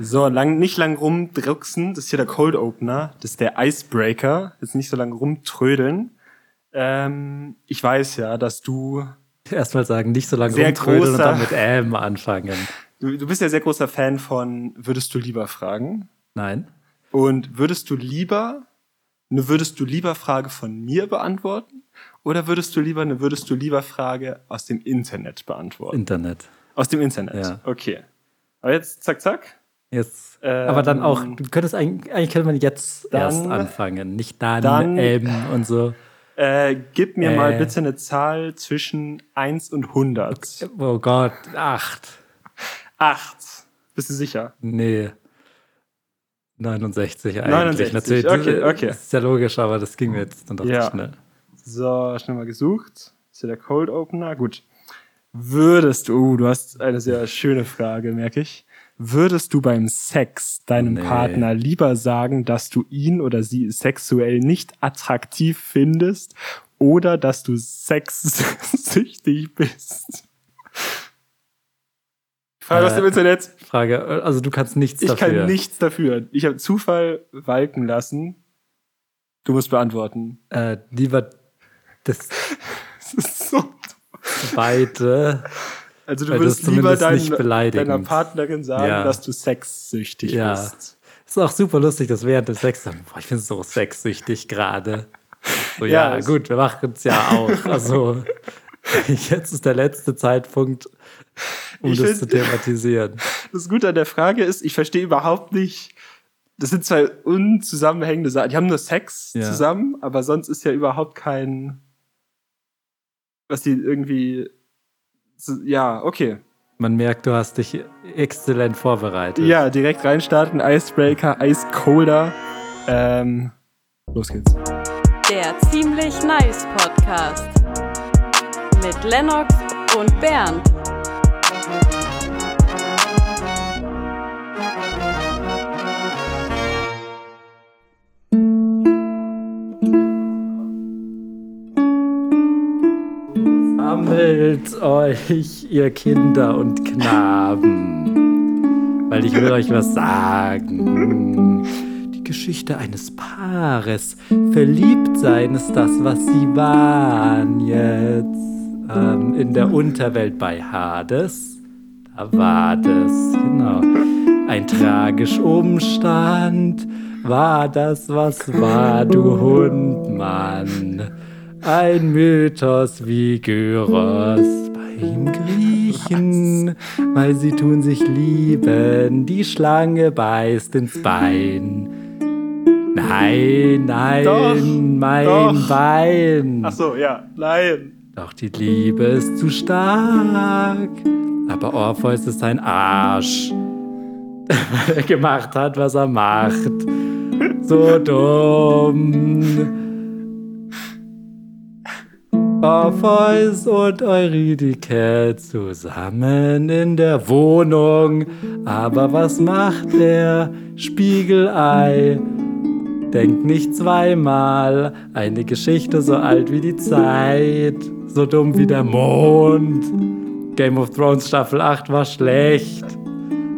So, lang, nicht lang rumdrucksen. Das ist hier der Cold Opener. Das ist der Icebreaker. Jetzt nicht so lange rumtrödeln. Ähm, ich weiß ja, dass du. Erstmal sagen, nicht so lange rumtrödeln und dann mit ähm anfangen. Du, du bist ja sehr großer Fan von Würdest du lieber fragen? Nein. Und würdest du lieber eine Würdest du lieber Frage von mir beantworten? Oder würdest du lieber eine Würdest du lieber Frage aus dem Internet beantworten? Internet. aus dem Internet. Ja. Okay. Aber jetzt zack, zack. Jetzt. Ähm, aber dann auch, du könntest eigentlich, eigentlich könnte man jetzt Dann- erst anfangen, nicht dann, dann- ähm und so. Äh, gib mir Äh. mal bitte eine Zahl zwischen 1 und 100. Oh Gott, acht. 8. Bist du sicher? Nee. 69 eigentlich. 69, Natürlich, okay, okay. Das ist ja logisch, aber das ging mir jetzt dann doch Ja. schnell. So, schnell mal gesucht. Ist ja der Cold Opener. Gut. Würdest du, uh, du hast eine sehr schöne Frage, merke ich. Würdest du beim Sex deinem Nee. Partner lieber sagen, dass du ihn oder sie sexuell nicht attraktiv findest oder dass du sexsüchtig bist? Frage aus dem Internet. Frage, also du kannst nichts Ich dafür. kann nichts dafür. Ich habe Zufall walken lassen. Du musst beantworten. Äh, lieber das Das ist so zweite. Also du Weil würdest lieber dein, deiner Partnerin sagen, Ja. dass du sexsüchtig Ja. bist. Ist auch super lustig, dass während des Sex dann, boah, ich es so sexsüchtig gerade. So, Ja, ja, gut, wir machen es ja auch. Also, jetzt ist der letzte Zeitpunkt, um Ich das find- zu thematisieren. Das Gute an der Frage ist, ich verstehe überhaupt nicht, das sind zwei unzusammenhängende Sachen. Die haben nur Sex Ja. zusammen, aber sonst ist ja überhaupt kein, was die irgendwie, ja, okay. Man merkt, du hast dich exzellent vorbereitet. Ja, direkt reinstarten, Icebreaker, Ice Colder. Ähm, los geht's. Der Ziemlich Nice Podcast. Mit Lennox und Bernd. Sammelt euch, ihr Kinder und Knaben, weil ich will euch was sagen. Die Geschichte eines Paares. Verliebt sein ist das, was sie waren jetzt. Ähm, in der Unterwelt bei Hades. Da war das, genau. Ein tragisch Umstand. War das, was war, du Hund, Mann? Ein Mythos wie Gyros beim Griechen, weil sie tun sich lieben, die Schlange beißt ins Bein. Nein, nein, Doch, mein doch. Bein. Ach so, ja, nein. Doch die Liebe ist zu stark. Aber Orpheus ist ein Arsch. Weil er gemacht hat, was er macht. So dumm. Orpheus und Eurydike zusammen in der Wohnung. Aber was macht er? Spiegelei. Denk nicht zweimal. Eine Geschichte so alt wie die Zeit. So dumm wie der Mond. Game of Thrones Staffel 8 war schlecht.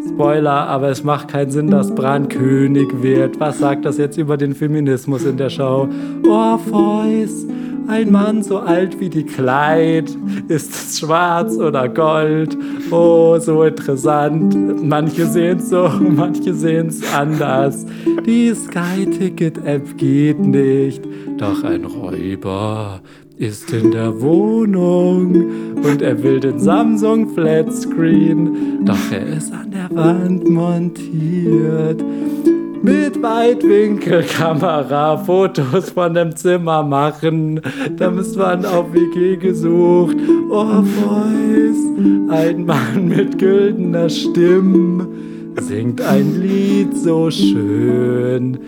Spoiler, aber es macht keinen Sinn, dass Bran König wird. Was sagt das jetzt über den Feminismus in der Show? Orpheus, ein Mann so alt wie die Kleid. Ist es schwarz oder gold? Oh, so interessant. Manche sehen es so, manche sehen es anders. Die Sky-Ticket-App geht nicht. Doch ein Räuber ist in der Wohnung und er will den Samsung Flatscreen, doch er ist an der Wand montiert. Mit Weitwinkelkamera Fotos von dem Zimmer machen. Da ist man auf WG gesucht. Orpheus, ein Mann mit güldener Stimme, singt ein Lied so schön.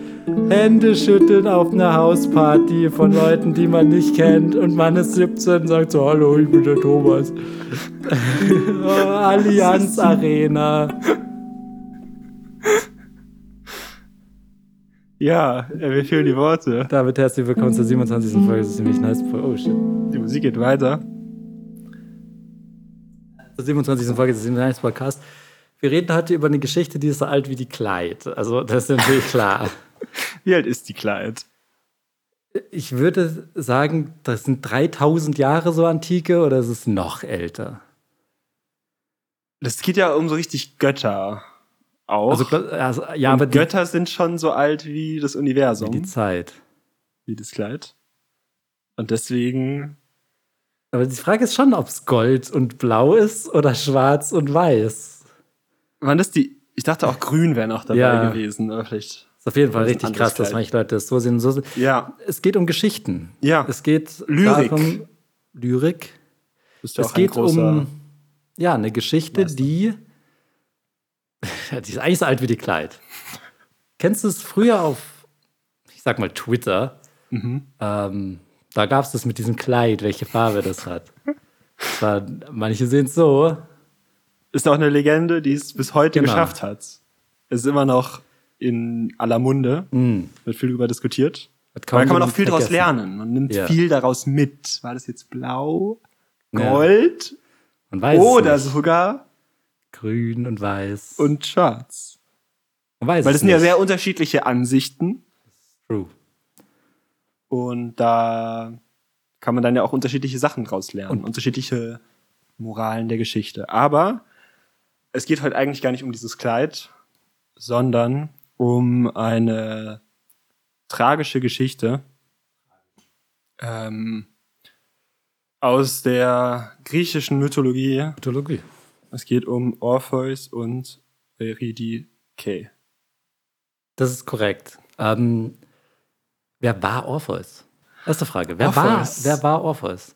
Hände schütteln auf einer Hausparty von Leuten, die man nicht kennt. Und man ist 17 und sagt so, hallo, ich bin der Thomas. oh, Allianz Arena. Ja, äh, mir fehlen die Worte. Damit herzlich willkommen zur 27. Folge des ziemlich nice. Oh shit. Die Musik geht weiter. Zur 27. Folge des ziemlich nice Podcast. wir reden heute über eine Geschichte, die ist so alt wie die Kleid. Also, das ist natürlich klar. Wie alt ist die Kleid? Ich würde sagen, das sind 3000 Jahre so antike oder ist es noch älter? Das geht ja um so richtig Götter auch. Also, also ja, Und aber die, Götter sind schon so alt wie das Universum, die Zeit. wie das Kleid. Und deswegen, Aber die Frage ist schon, ob es Gold und Blau ist oder Schwarz und Weiß. wann ist die? Ich dachte auch Grün wäre noch dabei Ja. gewesen, aber vielleicht. Ist auf jeden Fall Das ein richtig krass, dass Kleid. manche Leute das so sehen. So sehen. Ja, Es geht um Geschichten. ja. Es geht Lyrik. darum, Lyrik. Bist du Es auch ein geht großer- um ja, eine Geschichte, Meister. die, die ist eigentlich so alt wie die Kleid. Kennst du es früher auf, ich sag mal, Twitter? Mhm. Ähm, da gab es das mit diesem Kleid, welche Farbe das hat. Das war, manche sehen es so. Ist auch eine Legende, die es bis heute Genau. geschafft hat. Es ist immer noch in aller Munde, Hm, wird viel darüber diskutiert. da kann man auch viel daraus vergessen. lernen. Man nimmt Ja. viel daraus mit. War das jetzt blau, Ja. Gold es oder sogar grün und weiß. und schwarz? Man weiß Weil es das sind ja nicht. sehr unterschiedliche Ansichten True. und da kann man dann ja auch unterschiedliche Sachen draus lernen, unterschiedliche Moralen der Geschichte. Aber es geht heute eigentlich gar nicht um dieses Kleid, sondern um eine tragische Geschichte ähm, aus der griechischen Mythologie. Mythologie. Es geht um Orpheus und Eurydice. Das ist korrekt. Ähm, wer war Orpheus? Erste Frage. Wer, Orpheus. War, wer war Orpheus?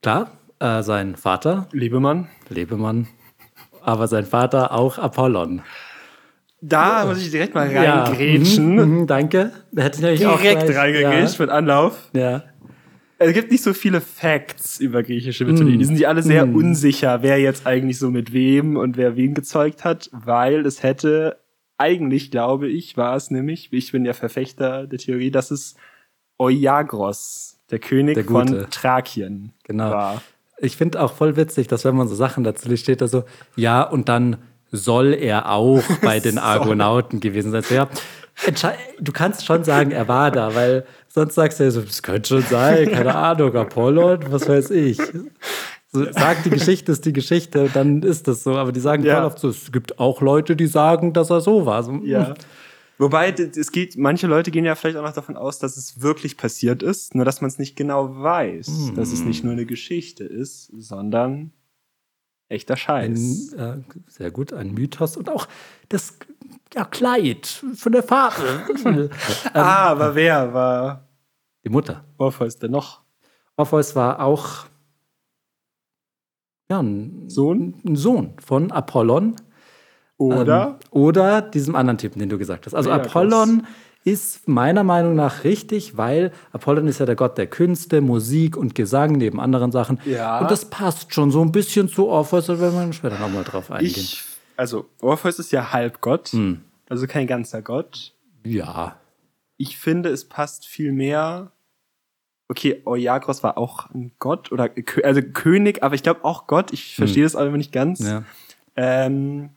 Klar, äh, sein Vater, Liebemann. Lebemann, aber sein Vater auch Apollon. Da muss ich direkt mal Ja, reingrätschen. mhm, mhm, danke. Da hätte ich nämlich auch Direkt gleich- reingegrätscht mit Anlauf. Ja, ja. Es gibt nicht so viele Facts über griechische Mythologie. Mm. Die sind die alle sehr Mm. unsicher, wer jetzt eigentlich so mit wem und wer wen gezeugt hat, weil es hätte eigentlich, glaube ich, war es nämlich, ich bin ja Verfechter der Theorie, dass es Euagros, der König Der von Thrakien, Genau. war. Ich finde auch voll witzig, dass wenn man so Sachen dazu liest, steht da so, ja, und dann soll er auch bei den Argonauten gewesen sein. So, Ja, du kannst schon sagen, er war da, weil sonst sagst du ja so, das könnte schon sein, keine Ahnung, Apollon, was weiß ich. So, sag, die Geschichte ist die Geschichte, dann ist das so. Aber die sagen Ja. voll oft so, es gibt auch Leute, die sagen, dass er so war. So, Ja. Wobei, d- es geht, manche Leute gehen ja vielleicht auch noch davon aus, dass es wirklich passiert ist, nur dass man es nicht genau weiß, dass es nicht nur eine Geschichte ist, sondern echter Ein, Scheiß. äh, sehr gut, ein Mythos und auch das ja, Kleid von der Farbe. ähm, ah, aber wer war die Mutter. Orpheus denn noch? Orpheus war auch ja, ein Sohn? ein Sohn von Apollon. Oder? Ähm, oder diesem anderen Typen, den du gesagt hast. Also Ja, Apollon ist meiner Meinung nach richtig, weil Apollon ist ja der Gott der Künste, Musik und Gesang neben anderen Sachen. Ja. Und das passt schon so ein bisschen zu Orpheus, da werden wir später nochmal drauf eingehen. ich, also Orpheus ist ja Halbgott, Hm. also kein ganzer Gott. Ja. Ich finde, es passt viel mehr. Okay, Euagros war auch ein Gott oder also König, aber ich glaube auch Gott. Ich verstehe das aber nicht ganz. Hm. Ja. Ähm,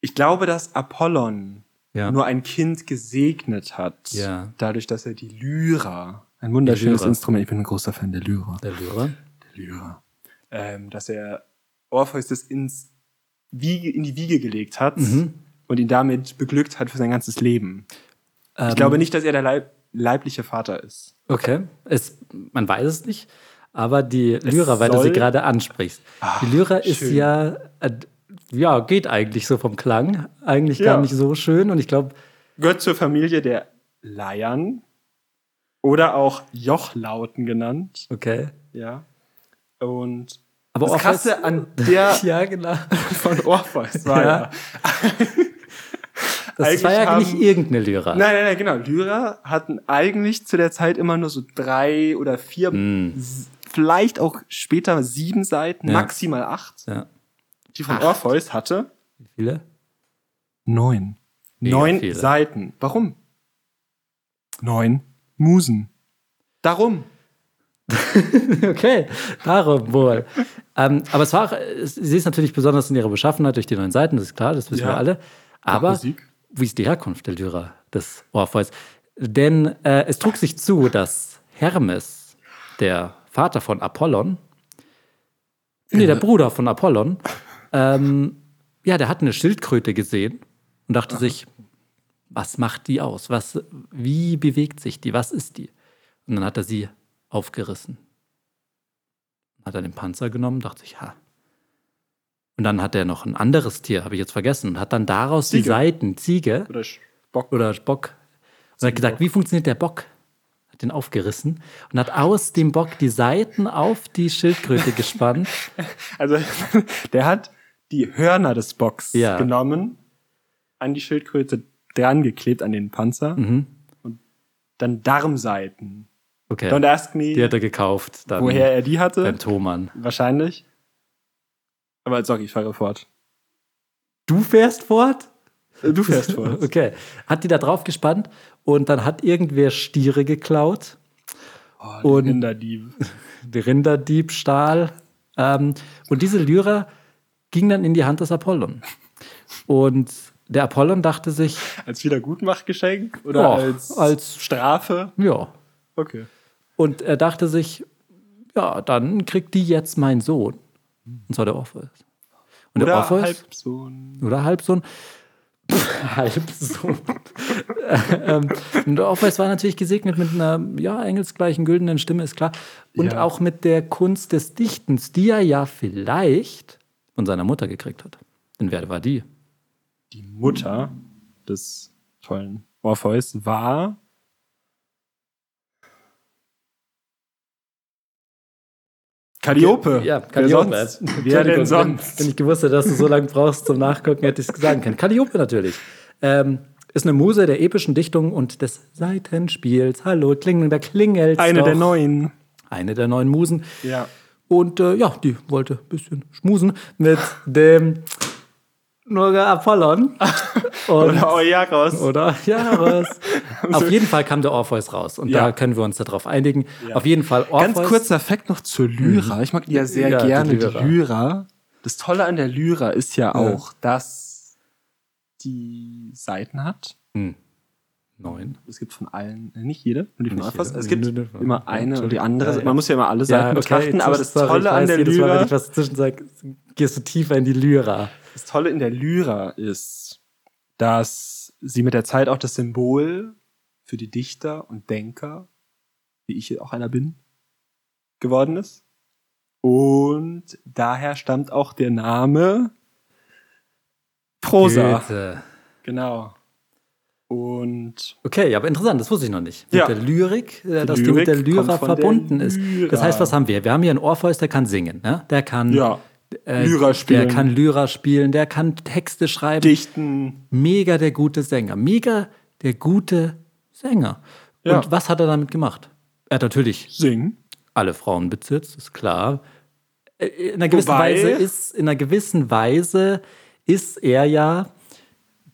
ich glaube, dass Apollon Ja. nur ein Kind gesegnet hat, Ja. dadurch, dass er die Lyra, ein wunderschönes Lyra. Instrument, ich bin ein großer Fan der Lyra, Der Lyra. der Lyra, ähm, dass er Orpheus das ins Wiege, in die Wiege gelegt hat Mhm. und ihn damit beglückt hat für sein ganzes Leben. Ähm, Ich glaube nicht, dass er der Leib, leibliche Vater ist. Okay, es, man weiß es nicht, aber die Lyra, weil du sie gerade ansprichst. Ah, die Lyra ist schön. ja, äh, ja, geht eigentlich so vom Klang, eigentlich gar Ja. nicht so schön und ich glaube, Gehört zur Familie der Leiern oder auch Jochlauten genannt. okay. Ja. Und Aber das Orpheus- Krasse an der ja, genau. von Orpheus war Ja. ja. Das Eigentlich war ja haben- nicht irgendeine Lyra. Nein, nein, nein, genau. Lyra hatten eigentlich zu der Zeit immer nur so drei oder vier, s- vielleicht auch später sieben Seiten, Ja. maximal acht. Ja. Die von Acht. Orpheus hatte Wie viele? neun. Mega neun viele. Seiten. Warum? Neun Musen. Darum. okay, darum wohl. Ähm, aber es war sie ist natürlich besonders in ihrer Beschaffenheit durch die neuen Seiten, das ist klar, das wissen Ja. wir alle. Aber wie ist die Herkunft der Lyra des Orpheus? Denn äh, es trug sich zu, dass Hermes, der Vater von Apollon, nee, der Bruder von Apollon, ähm, ja, der hat eine Schildkröte gesehen und dachte sich, was macht die aus? Was, wie bewegt sich die? Was ist die? Und dann hat er sie aufgerissen. Hat er den Panzer genommen, dachte sich, ha. Und dann hat er noch ein anderes Tier, habe ich jetzt vergessen, und hat dann daraus die Ziege. Seiten, Ziege Oder Spock. oder Bock, und hat gesagt, wie funktioniert der Bock? Hat den aufgerissen und hat aus dem Bock die Seiten auf die Schildkröte gespannt. Also, der hat die Hörner des Bocks Ja. genommen, an die Schildkröte dran geklebt, an den Panzer, Mhm. dann Darmseiten. Okay. Don't ask me, Die hat er gekauft. Dann woher er die hatte. Beim Thomann. Wahrscheinlich. Aber sorry, ich fahre fort. Du fährst fort? Du fährst fort. Okay. Hat die da drauf gespannt und dann hat irgendwer Stiere geklaut. Oh, Und- die Rinderdieb. Rinderdiebstahl. Ähm, und diese Lyra ging dann in die Hand des Apollon. Und der Apollon dachte sich, Als Wiedergutmachgeschenk? Oder Ja, als, als- Strafe? ja. Okay. Und er dachte sich, ja, dann kriegt die jetzt mein Sohn. Und zwar der Orpheus. Und der Oder Orpheus, Halbsohn. oder Halbsohn. Halbsohn. ähm, und der Orpheus war natürlich gesegnet mit einer ja, engelsgleichen güldenen Stimme, ist klar. Und Ja. auch mit der Kunst des Dichtens, die er ja vielleicht von seiner Mutter gekriegt hat. Denn wer war die? Die Mutter des tollen Orpheus war Calliope. Ja, Wer Calliope. sonst? Wer denn sonst? Wenn, wenn ich gewusst hätte, dass du so lange brauchst zum Nachgucken, hätte ich es sagen können. Calliope natürlich. Ähm, ist eine Muse der epischen Dichtung und des Seitenspiels. Hallo, klingelt, da klingelt Eine der neuen. Eine der neuen Musen. Ja. Und äh, ja, die wollte ein bisschen schmusen mit dem Nurga Apollon. Und, Oder Euaros. oder Jaros. Auf jeden Fall kam der Orpheus raus. Und Ja. da können wir uns darauf einigen. Auf jeden Fall Orpheus. Ganz kurzer Fakt noch zur Lyra. Ich mag die ja sehr Ja, gerne, die Lyra. Lyra. Das Tolle an der Lyra ist ja Ja. auch, dass die Seiten hat. Hm. Neun. Es gibt von allen, äh, nicht jede, nur die von jede. Es gibt von- immer ja, eine und die andere. Ja, ja. Man muss ja immer alle Seiten betrachten, aber das Tolle an der jedes Mal, wenn Lyra, ich was dazwischen sage, gehst du tiefer in die Lyra. das Tolle in der Lyra ist, dass sie mit der Zeit auch das Symbol für die Dichter und Denker, wie ich auch einer bin, geworden ist. Und daher stammt auch der Name Prosa. Goethe. Genau. Und Okay, aber interessant, das wusste ich noch nicht. Ja. Mit der Lyrik, äh, dass die Lyrik mit der Lyra von der verbunden ist. Lyra. Das heißt, was haben wir? Wir haben hier einen Orpheus, der kann singen. Ne? Der kann ja, äh, Lyra spielen. Der kann Lyra spielen, der kann Texte schreiben. Dichten. Mega der gute Sänger. Mega der gute Sänger. Ja. Und was hat er damit gemacht? Er hat natürlich Singen. alle Frauen besitzt, ist klar. Äh, In einer gewissen Wobei- Weise ist in einer gewissen Weise ist er ja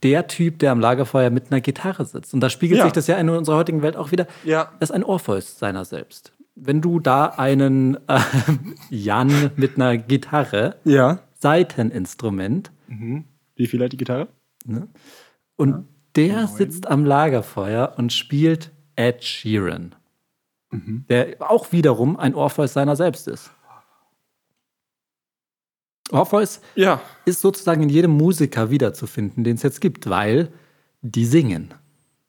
der Typ, der am Lagerfeuer mit einer Gitarre sitzt. Und da spiegelt Ja. sich das ja in unserer heutigen Welt auch wieder. Ja. Das ist ein Orpheus seiner selbst. Wenn du da einen äh, Jan mit einer Gitarre, Ja. Seiteninstrument, Wie viel hat die Gitarre? und der sitzt am Lagerfeuer und spielt Ed Sheeran, der auch wiederum ein Orpheus seiner selbst ist. Orpheus Ja. ist sozusagen in jedem Musiker wiederzufinden, den es jetzt gibt, weil die singen.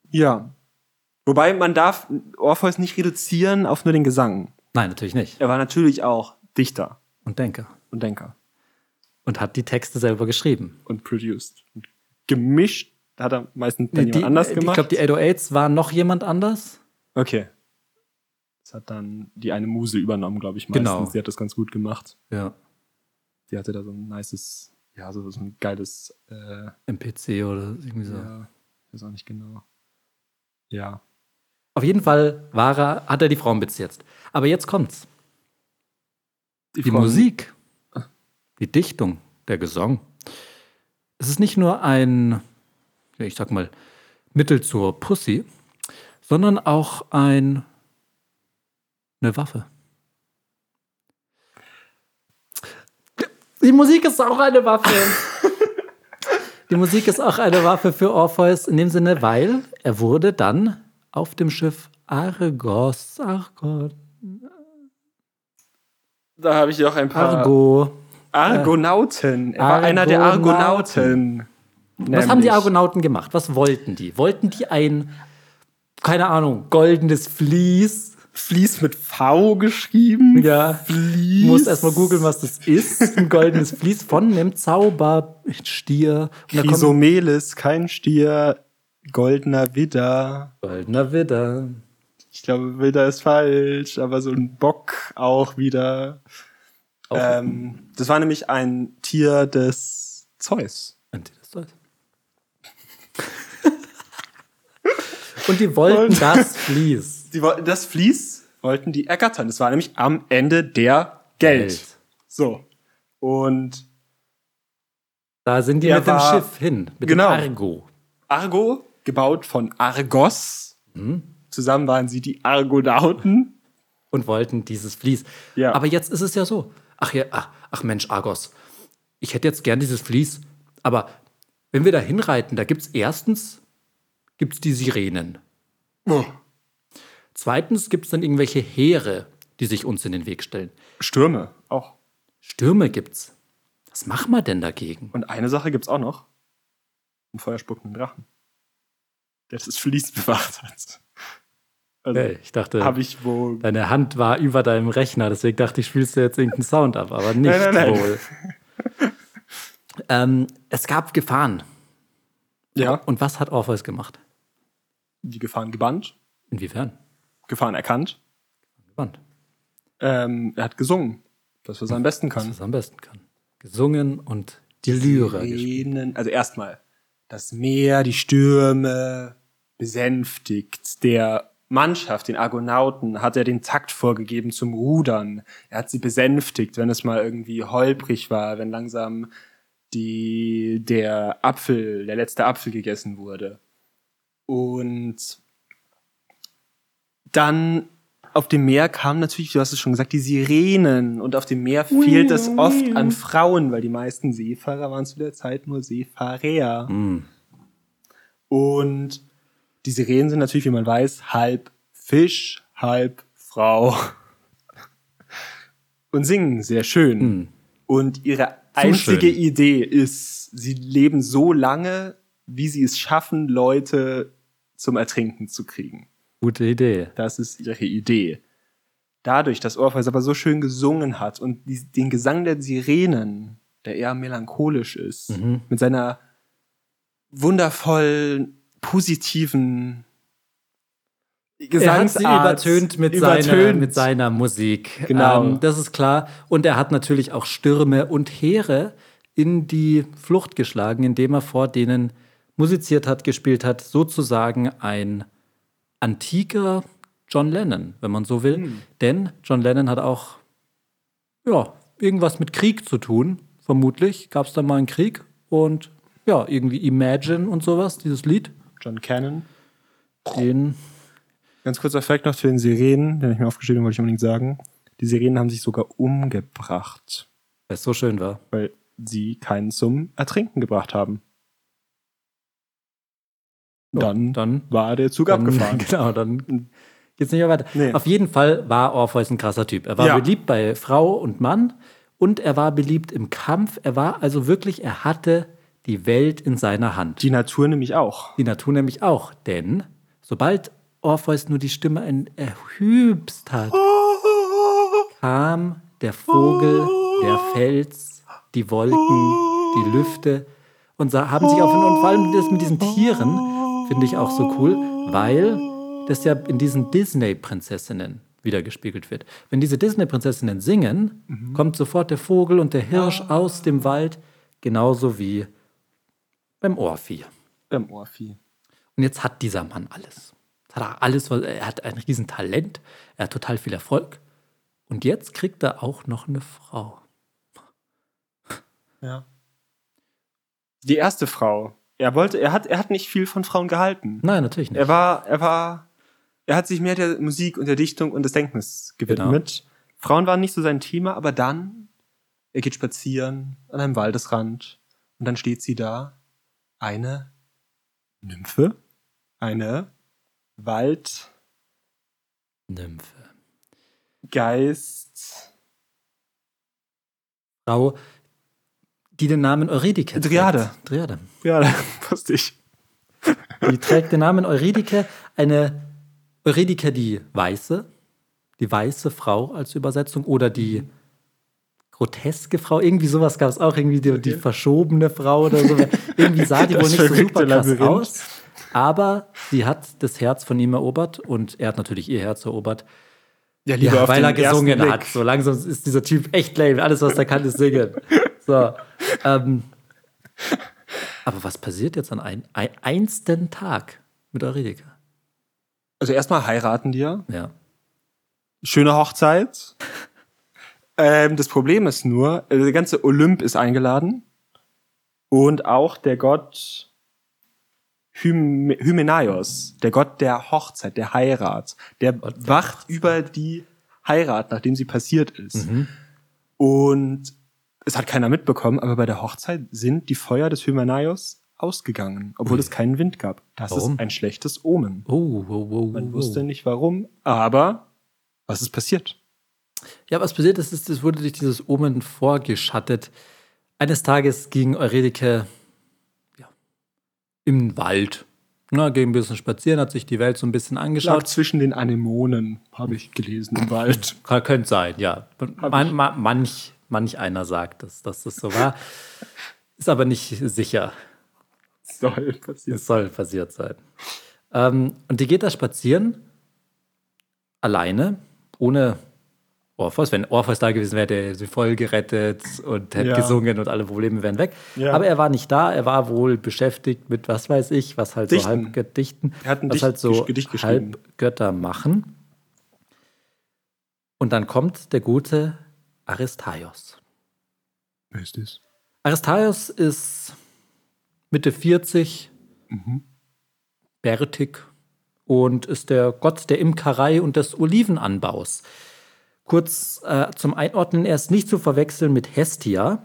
Ja. Wobei man darf Orpheus nicht reduzieren auf nur den Gesang. Nein, natürlich nicht. Er war natürlich auch Dichter Und Denker. und Denker Und hat die Texte selber geschrieben. und produced. Und gemischt hat er meistens dann Die- jemand anders die- gemacht. Ich glaube, die 808s waren noch jemand anders. okay. Das hat dann die eine Muse übernommen, glaube ich, meistens. Genau. Die hat das ganz gut gemacht. Ja. Die hatte da so ein nices, ja, so, so ein geiles, äh, MPC oder irgendwie so. ja, ich weiß auch nicht genau. Ja. Auf jeden Fall war er, hat er die Frauen jetzt. Aber jetzt kommt's. Die, die Musik, ah. die Dichtung, der Gesang. Es ist nicht nur ein, ich sag mal, Mittel zur Pussy, sondern auch ein, eine Waffe. Die Musik ist auch eine Waffe. die Musik ist auch eine Waffe für Orpheus in dem Sinne, weil er wurde dann auf dem Schiff Argos, Argo, Da habe ich auch ein paar Argo. Argonauten. Er war einer der Argonauten. Was haben die Argonauten gemacht? Was wollten die? Wollten die ein, keine Ahnung, goldenes Vlies? Fließ mit V geschrieben. Ja. Fließ. Du musst erstmal googeln, was das ist. Ein goldenes Vlies von einem Zauberstier. Chrysomelis, kein Stier, goldener Widder. goldener Widder. Ich glaube, Widder ist falsch, aber so ein Bock auch wieder. Auch- Ähm, das war nämlich ein Tier des Zeus. Antidestoid. Und die wollten das Vlies. Die, wollten- das Vlies wollten die ergattern. Das war nämlich am Ende der Geld. Geld. So. Und Da sind die mit dem Schiff hin. Mit Genau. dem Argo. Argo, gebaut von Argos. Mhm. Zusammen waren sie die Argonauten. und wollten dieses Vlies. Ja. Aber jetzt ist es ja so. Ach ja, ach, ach Mensch, Argos. Ich hätte jetzt gern dieses Vlies. Aber wenn wir da hinreiten, da gibt es erstens gibt's die Sirenen. Oh. Zweitens gibt es dann irgendwelche Heere, die sich uns in den Weg stellen. Stürme auch. Stürme gibt's. Was machen wir denn dagegen? Und eine Sache gibt's auch noch. Einen feuerspuckenden Drachen. Der das Vlies bewacht hat. Also, Hey, ich dachte, ich wohl. deine Hand war über deinem Rechner, deswegen dachte ich, spielst du jetzt irgendeinen Sound ab, aber nicht Nein, nein, nein. wohl. ähm, es gab Gefahren. Ja. Und was hat Orpheus gemacht? Die Gefahren gebannt, Inwiefern? Gefahren erkannt. Gewandt. Ähm, er hat gesungen. Das, was er am besten Was kann. es am besten kann. Gesungen und die Lyra gespielt. Also erstmal das Meer, die Stürme besänftigt. Der Mannschaft, den Argonauten, hat er den Takt vorgegeben zum Rudern. Er hat sie besänftigt, wenn es mal irgendwie holprig war, wenn langsam die, der Apfel, der letzte Apfel gegessen wurde. Und dann auf dem Meer kamen natürlich, du hast es schon gesagt, die Sirenen. Und auf dem Meer fehlt es oft an Frauen, weil die meisten Seefahrer waren zu der Zeit nur Seefahrer. Mm. Und die Sirenen sind natürlich, wie man weiß, halb Fisch, halb Frau. Und singen sehr schön. Mm. Und ihre einzige schön. Idee ist, sie leben so lange, wie sie es schaffen, Leute zum Ertrinken zu kriegen. Gute Idee. Das ist ihre Idee. Dadurch, dass Orpheus aber so schön gesungen hat und die, den Gesang der Sirenen, der eher melancholisch ist, Mhm. mit seiner wundervollen, positiven Er hat sie Gesangsart übertönt mit, Seiner, übertönt. mit seiner Musik. Genau. Ähm, das ist klar. Und er hat natürlich auch Stürme und Heere in die Flucht geschlagen, indem er vor denen musiziert hat, gespielt hat. Sozusagen ein antiker John Lennon, wenn man so will. Hm. Denn John Lennon hat auch ja, irgendwas mit Krieg zu tun. Vermutlich gab es da mal einen Krieg. Und ja, irgendwie Imagine und sowas, dieses Lied. John Cannon. Den Ganz kurzer Fact noch zu den Sirenen, den ich mir aufgeschrieben habe, wollte ich unbedingt sagen. Die Sirenen haben sich sogar umgebracht, weil es so schön war. weil sie keinen zum Ertrinken gebracht haben. Dann, dann war der Zug Dann, abgefahren. Genau, dann geht's nicht mehr weiter. Nee. Auf jeden Fall war Orpheus ein krasser Typ. Er war Ja. beliebt bei Frau und Mann und er war beliebt im Kampf. Er war also wirklich, er hatte die Welt in seiner Hand. Die Natur nämlich auch. Die Natur nämlich auch, denn sobald Orpheus nur die Stimme erhübst hat, kam der Vogel, der Fels, die Wolken, die Lüfte und haben sich auf und vor allem das mit diesen Tieren finde ich auch so cool, weil das ja in diesen Disney-Prinzessinnen wiedergespiegelt wird. Wenn diese Disney-Prinzessinnen singen, kommt sofort der Vogel und der Hirsch aus dem Wald, genauso wie beim Ohrvieh. Beim Ohrvieh. Und jetzt hat dieser Mann alles. Jetzt hat er alles, er hat ein Riesentalent, er hat total viel Erfolg. Und jetzt kriegt er auch noch eine Frau. Ja. Die erste Frau. Er wollte, er hat, er hat nicht viel von Frauen gehalten. Nein, natürlich nicht. Er war, er war, er hat sich mehr der Musik und der Dichtung und des Denkens gewidmet. Frauen waren nicht so sein Thema, aber dann Er geht spazieren an einem Waldesrand und dann steht sie da. Eine Nymphe, eine Waldgeist, Nymphe. Frau, die den Namen Eurydike trägt. Dryade. Dryade. Ja, wusste ich. Die trägt den Namen Eurydike, eine Eurydike die Weiße, die weiße Frau als Übersetzung oder die groteske Frau, irgendwie sowas gab es auch, irgendwie die, die verschobene Frau oder so. Irgendwie sah die wohl nicht so super krass aus, aber sie hat das Herz von ihm erobert und er hat natürlich ihr Herz erobert. Ja, Ja, weil er gesungen Blick. hat. So langsam ist dieser Typ echt lame. Alles, was er kann, ist singen. So. Ähm, aber was passiert jetzt an ein, ein einsten Tag mit Eurydike? Also erstmal heiraten die ja. Ja. Schöne Hochzeit. Ähm, das Problem ist nur, äh, der ganze Olymp ist eingeladen. Und auch der Gott Hym Hymenaios, der Gott der Hochzeit, der Heirat, der wacht über die Heirat, nachdem sie passiert ist. Mhm. Und es hat keiner mitbekommen, aber bei der Hochzeit sind die Feuer des Hymenaios ausgegangen, obwohl es keinen Wind gab. Das Warum? ist ein schlechtes Omen. Oh, oh, oh, Man wusste nicht warum, aber was ist passiert? Ja, was passiert ist, ist, es wurde durch dieses Omen vorgeschattet. Eines Tages ging Eurydike ja, im Wald. Na, ging ein bisschen spazieren, hat sich die Welt so ein bisschen Lag angeschaut. zwischen den Anemonen, habe ich gelesen im Wald. Kann, könnte sein, ja. Man, man, manch, manch einer sagt, dass, dass das so war. Ist aber nicht sicher. Soll passieren. Es soll passiert sein. Ähm, und die geht da spazieren, alleine, ohne Orpheus. Wenn Orpheus da gewesen wäre, hätte er sie voll gerettet und hätte Ja. gesungen und alle Probleme wären weg. Ja. Aber er war nicht da, er war wohl beschäftigt mit was weiß ich, was halt so Dichten. halb Gedichten, Er hat ein was Dicht- halt so Gedicht geschrieben. halb Götter machen. Und dann kommt der gute Aristaios. Wer ist das? Aristaios ist Mitte 40, Mhm. bärtig und ist der Gott der Imkerei und des Olivenanbaus. Kurz äh, zum Einordnen, er ist nicht zu verwechseln mit Hestia.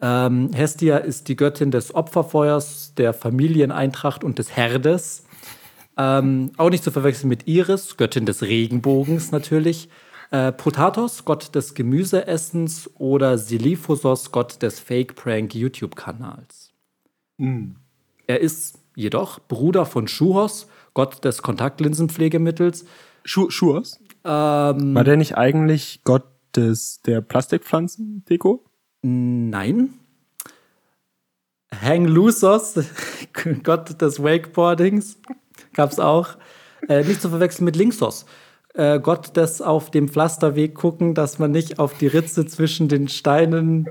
Ähm, Hestia ist die Göttin des Opferfeuers, der Familieneintracht und des Herdes. Ähm, auch nicht zu verwechseln mit Iris, Göttin des Regenbogens natürlich. Äh, Potatos, Gott des Gemüseessens oder Siliphosos, Gott des Fake-Prank-YouTube-Kanals. Mhm. Er ist jedoch Bruder von Schuhos, Gott des Kontaktlinsenpflegemittels. Schu Schurs? Ähm, War der nicht eigentlich Gott des, der Plastikpflanzen-Deko? Nein. Hang Loosos, Gott des Wakeboardings, gab es auch. Äh, nicht zu verwechseln mit Linksos. Äh, Gott des auf dem Pflasterweg gucken, dass man nicht auf die Ritze zwischen den Steinen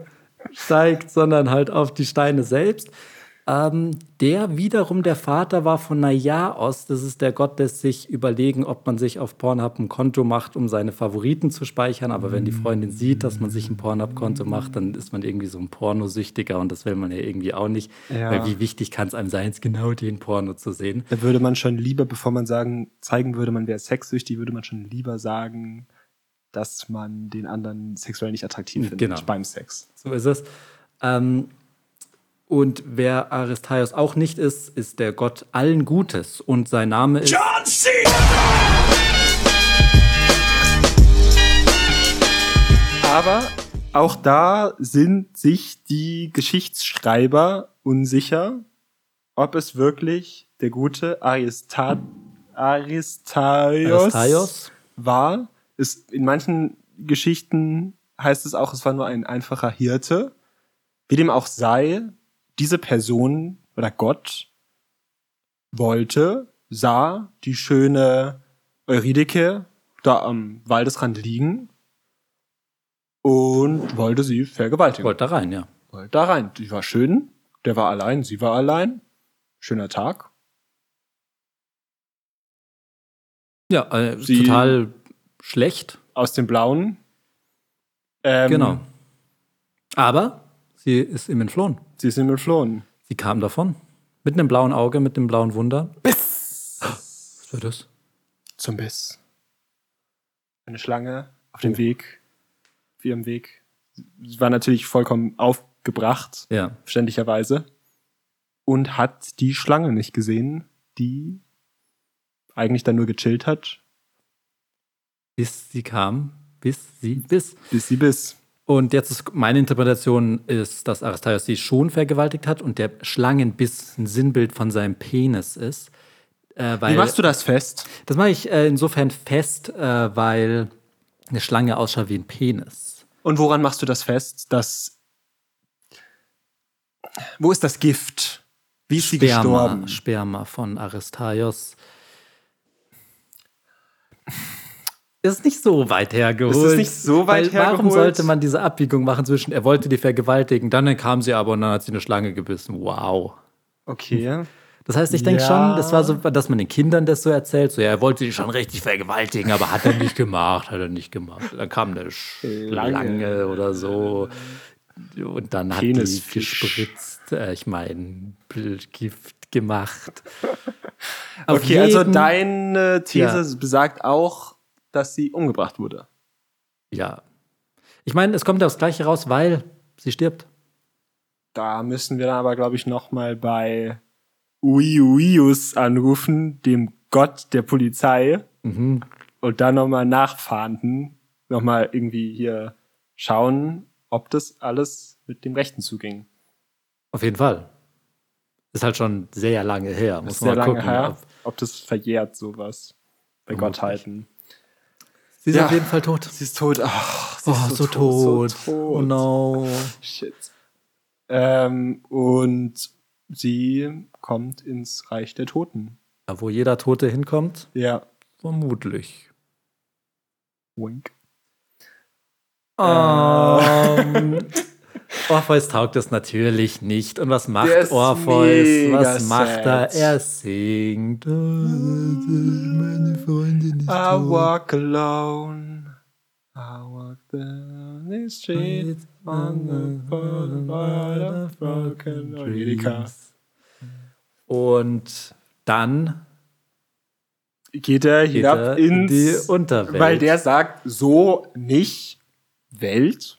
steigt, sondern halt auf die Steine selbst. Ähm, der wiederum der Vater war von Naiaos. Das ist der Gott des sich überlegen, ob man sich auf Pornhub ein Konto macht, um seine Favoriten zu speichern. Aber wenn die Freundin sieht, dass man sich ein Pornhub-Konto macht, dann ist man irgendwie so ein Pornosüchtiger und das will man ja irgendwie auch nicht. Ja. Weil wie wichtig kann es einem sein, genau den Porno zu sehen? Da würde man schon lieber, bevor man sagen, zeigen würde, man wäre sexsüchtig, würde man schon lieber sagen, dass man den anderen sexuell nicht attraktiv findet Genau. beim Sex. So ist es. Ähm, und wer Aristaios auch nicht ist, ist der Gott allen Gutes. Und sein Name ist. Aber auch da sind sich die Geschichtsschreiber unsicher, ob es wirklich der gute Arista Aristaios, Aristaios? war. Ist, in manchen Geschichten heißt es auch, es war nur ein einfacher Hirte. Wie dem auch sei, diese Person oder Gott wollte, sah die schöne Eurydike da am Waldesrand liegen und wollte sie vergewaltigen. Wollte da rein, ja. Wollte da rein. Die war schön, der war allein, sie war allein. Schöner Tag. Ja, äh, total schlecht. Aus dem Blauen. Ähm, Genau. Aber sie ist ihm entflohen. Sie ist ihm entflohen. Sie kam davon. Mit einem blauen Auge, mit dem blauen Wunder. Biss! Was war das? Zum Biss. Eine Schlange auf dem Oh. Weg, auf ihrem Weg Sie war natürlich vollkommen aufgebracht, Ja. verständlicherweise, und hat die Schlange nicht gesehen, die eigentlich dann nur gechillt hat, Bis sie kam. Bis sie, bis. bis sie biss. Und jetzt ist meine Interpretation ist, dass Aristaios sie schon vergewaltigt hat und der Schlangenbiss ein Sinnbild von seinem Penis ist. Äh, weil, Wie machst du das fest? Das mache ich äh, insofern fest, äh, weil eine Schlange ausschaut wie ein Penis. Und woran machst du das fest, dass wo ist das Gift? Wie ist sie Sperma, gestorben? Sperma von Aristaios. Ist nicht so weit hergeholt. Ist es nicht so weit Weil Warum hergeholt? sollte man diese Abbiegung machen zwischen, er wollte die vergewaltigen, dann kam sie aber und dann hat sie eine Schlange gebissen. Wow. Okay. Das heißt, ich denke Ja. schon, das war so, dass man den Kindern das so erzählt, so, ja, er wollte die schon richtig vergewaltigen, aber hat er nicht gemacht, hat er nicht gemacht. Dann kam eine Schlange oder so und dann hat die Penisfisch. gespritzt, äh, ich meine, Gift gemacht. Okay, also jeden- deine These Ja. besagt auch, dass sie umgebracht wurde. Ja. Ich meine, es kommt aufs Gleiche raus, weil sie stirbt. Da müssen wir dann aber, glaube ich, noch mal bei Uiuius anrufen, dem Gott der Polizei, Mhm. und dann noch mal nachfahnden, noch mal irgendwie hier schauen, ob das alles mit dem Rechten zuging. Auf jeden Fall. Ist halt schon sehr lange her. Muss man sehr mal lange gucken. her, ob- ob das verjährt, sowas. Bei. Gottheiten. Sie ist Ja. auf jeden Fall tot. Sie ist tot. Ach, sie Oh, ist so, tot. So tot. Oh no. Shit. Ähm, und sie kommt ins Reich der Toten. Ja, wo jeder Tote hinkommt, Ja. vermutlich. Wink. Ähm, Orpheus taugt es natürlich nicht. Und was macht Der Orpheus? Was macht er? sad. Er singt. Oh, meine Freundin ist I tot. walk alone. I walk down the street on the boulevard of broken Angelika. Und dann Geht er geht hinab er in ins die Unterwelt. Weil der sagt, so nicht Welt.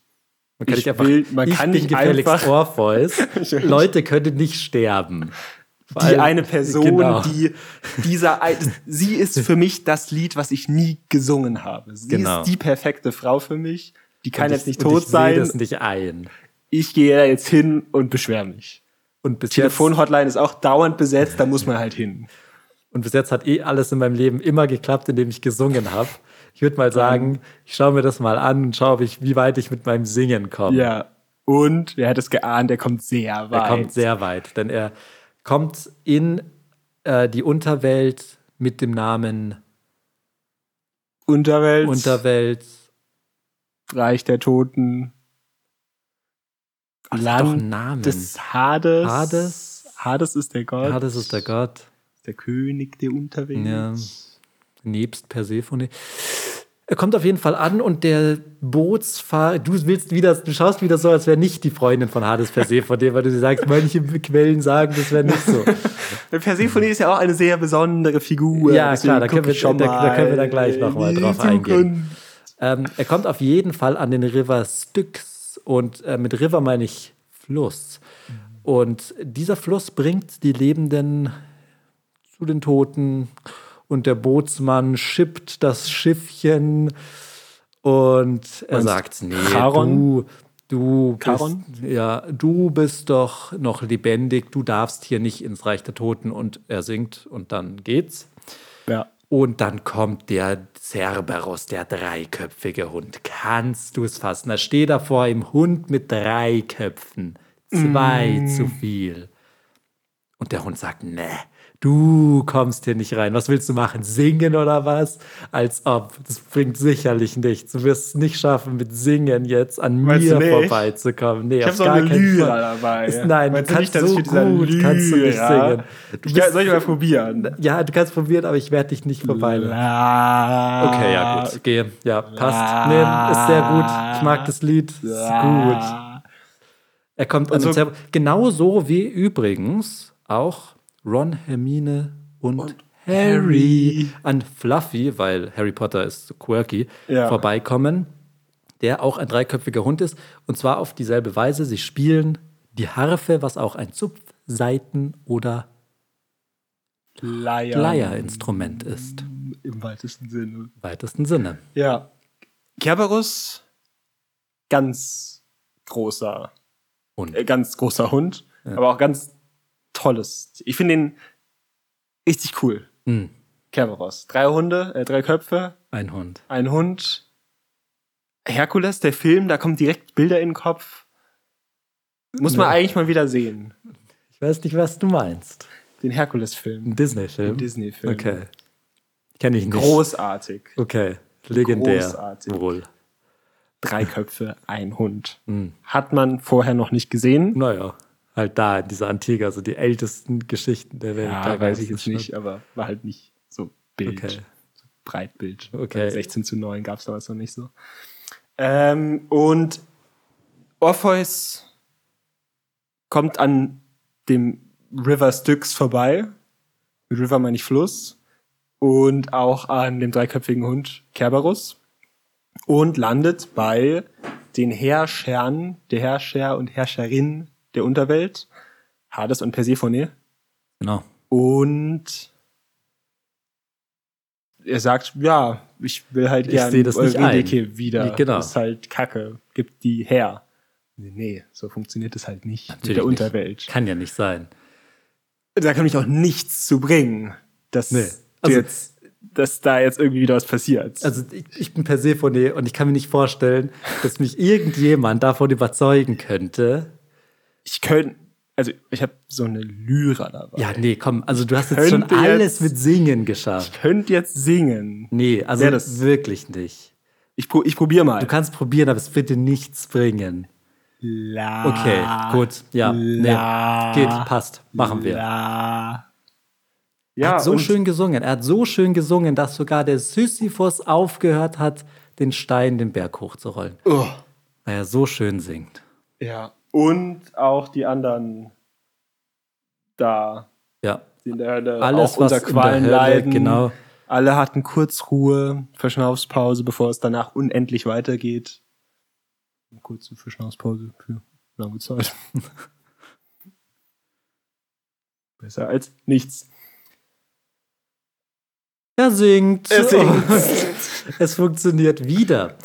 Man kann ich nicht einfach, will- man ich kann bin nicht gefälligst einfach- Orpheus. Leute können nicht sterben. Vor Die allem- eine Person, Genau. die dieser, sie ist für mich das Lied, was ich nie gesungen habe. Sie Genau. ist die perfekte Frau für mich. Die kann Und jetzt ich- nicht tot ich sein. sehe das nicht ein. Ich gehe da jetzt hin und beschwere mich. Und bis, jetzt, Telefonhotline ist auch dauernd besetzt, da muss man halt hin. und bis jetzt hat eh alles in meinem Leben immer geklappt, indem ich gesungen habe. Ich würde mal sagen, ich schaue mir das mal an und schaue, ich, wie weit ich mit meinem Singen komme. Ja. Und wer hat es geahnt, der kommt sehr weit. Er kommt sehr weit, denn er kommt in äh, die Unterwelt mit dem Namen Unterwelt, Unterwelt. Reich der Toten, Ach, Land Namen. des Hades. Hades. Hades ist der Gott. Ja, das ist der Gott. der König der Unterwelt. Ja. Nebst Persephone. Er kommt auf jeden Fall an und der Bootsfahrer, du willst wieder, du schaust wieder so, als wäre nicht die Freundin von Hades Persephone, weil du sagst, manche Quellen sagen, das wäre nicht so. Persephone ist ja auch eine sehr besondere Figur. Ja, klar, da können wir- da- da können wir dann gleich noch mal in die drauf eingehen. Ähm, er kommt auf jeden Fall an den River Styx und äh, mit River meine ich Fluss. Und dieser Fluss bringt die Lebenden zu den Toten und der Bootsmann schippt das Schiffchen und er sagt, nee, Charon? du, du Charon? bist, ja, du bist doch noch lebendig, du darfst hier nicht ins Reich der Toten und er singt und dann geht's. Ja. Und dann kommt der Cerberus, der dreiköpfige Hund. Kannst du es fassen? Da steht da vor ihm Hund mit drei Köpfen. Zwei zu viel. Und der Hund sagt, ne, du kommst hier nicht rein. Was willst du machen? Singen oder was? Als ob. Das bringt sicherlich nichts. Du wirst es nicht schaffen, mit Singen jetzt an Meinst mir nicht? vorbeizukommen. Nee, Ich auf habe so gar eine keinen Lyra Fall. dabei. Ist, nein, Meinst du kannst ich so gut, kannst du nicht singen. Du bist- soll ich mal probieren? Ja, du kannst probieren, aber ich werde dich nicht. La- Okay, ja, gut. Gehe. Ja, passt. Nee, ist sehr gut. Ich mag das Lied. Ist gut. Er kommt Also- an den Zerber- Genauso wie übrigens auch Ron, Hermine und, Harry an Fluffy, weil Harry Potter ist quirky, Ja. vorbeikommen. der auch ein dreiköpfiger Hund ist. Und zwar auf dieselbe Weise. Sie spielen die Harfe, was auch ein Zupfseiten- oder Leier. Leierinstrument ist. Im weitesten Sinne. Weitesten Sinne. Ja. Kerberus, ganz großer, Und äh, ganz großer Hund, aber auch ganz tolles. Ich finde ihn richtig cool. Hm, Kerberos. Drei Hunde, äh, drei Köpfe, ein Hund. ein Hund. Herkules, der Film, da kommen direkt Bilder in den Kopf. Muss man Ja. eigentlich mal wieder sehen. Ich weiß nicht, was du meinst. Den Herkules-Film. Ein Disney-Film? Den Disney-Film. Okay. Kenne ich nicht. Großartig. Okay. Legendär. Großartig. Wohl. Drei Köpfe, ein Hund. Hm. Hat man vorher noch nicht gesehen. Naja, halt da in dieser Antike, also die ältesten Geschichten der Welt. Ja, da weiß ich es jetzt schon. nicht, aber war halt nicht so Bild. Okay. So Breitbild. Okay. 16 zu 9 gab es damals noch nicht so. Ähm, und Orpheus kommt an dem River Styx vorbei. Mit River meine ich Fluss. Und auch an dem dreiköpfigen Hund Kerberus. Und landet bei den Herrschern, der Herrscher und Herrscherin der Unterwelt, Hades und Persephone. Genau. Und er sagt, ja, ich will halt Ich gerne. Eurydike wieder. Genau. Das ist halt Kacke. Gibt die her. Nee, Nee, so funktioniert das halt nicht mit Natürlich der nicht. Unterwelt. Kann ja nicht sein. Da kann mich auch nichts zu bringen, dass, Nee. Also- jetzt, dass da jetzt irgendwie wieder was passiert. Also ich, ich bin Persephone und ich kann mir nicht vorstellen, dass mich irgendjemand davon überzeugen könnte. Ich könnte, also ich habe so eine Lyra dabei. Ja, nee, komm, also du hast jetzt schon alles jetzt- mit Singen geschafft. Ich könnte jetzt singen. Nee, also Wär das- wirklich nicht. Ich, ich probiere mal. Du kannst probieren, aber es wird dir nichts bringen. La, Okay, gut, ja, La, nee, geht, passt, machen wir. La. Er Ja, hat so schön gesungen. Er hat so schön gesungen, dass sogar der Sisyphus aufgehört hat, den Stein den Berg hochzurollen. Oh. Weil er so schön singt. Ja. Und auch die anderen da, Ja, die in der Hölle alles, auch unter Qualen Hölle, leiden. genau. Alle hatten kurz Ruhe, Verschnaufspause, bevor es danach unendlich weitergeht. Eine kurze Verschnaufspause für lange Zeit. Besser als nichts. Er singt. Er singt. es funktioniert wieder.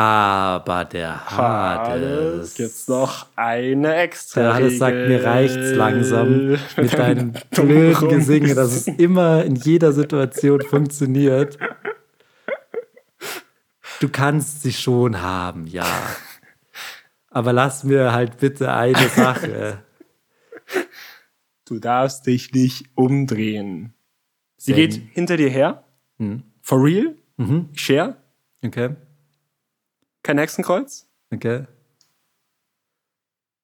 Aber der Hades. Jetzt noch eine extra. Der Hades sagt, mir reicht's langsam mit deinem blöden Gesinge, dass es immer in jeder Situation funktioniert. Du kannst sie schon haben, ja. Aber lass mir halt bitte eine Sache. Du darfst dich nicht umdrehen. Sie Denn- geht hinter dir her. Hm. For real? Mhm. Share? Okay, Kein Hexenkreuz? okay.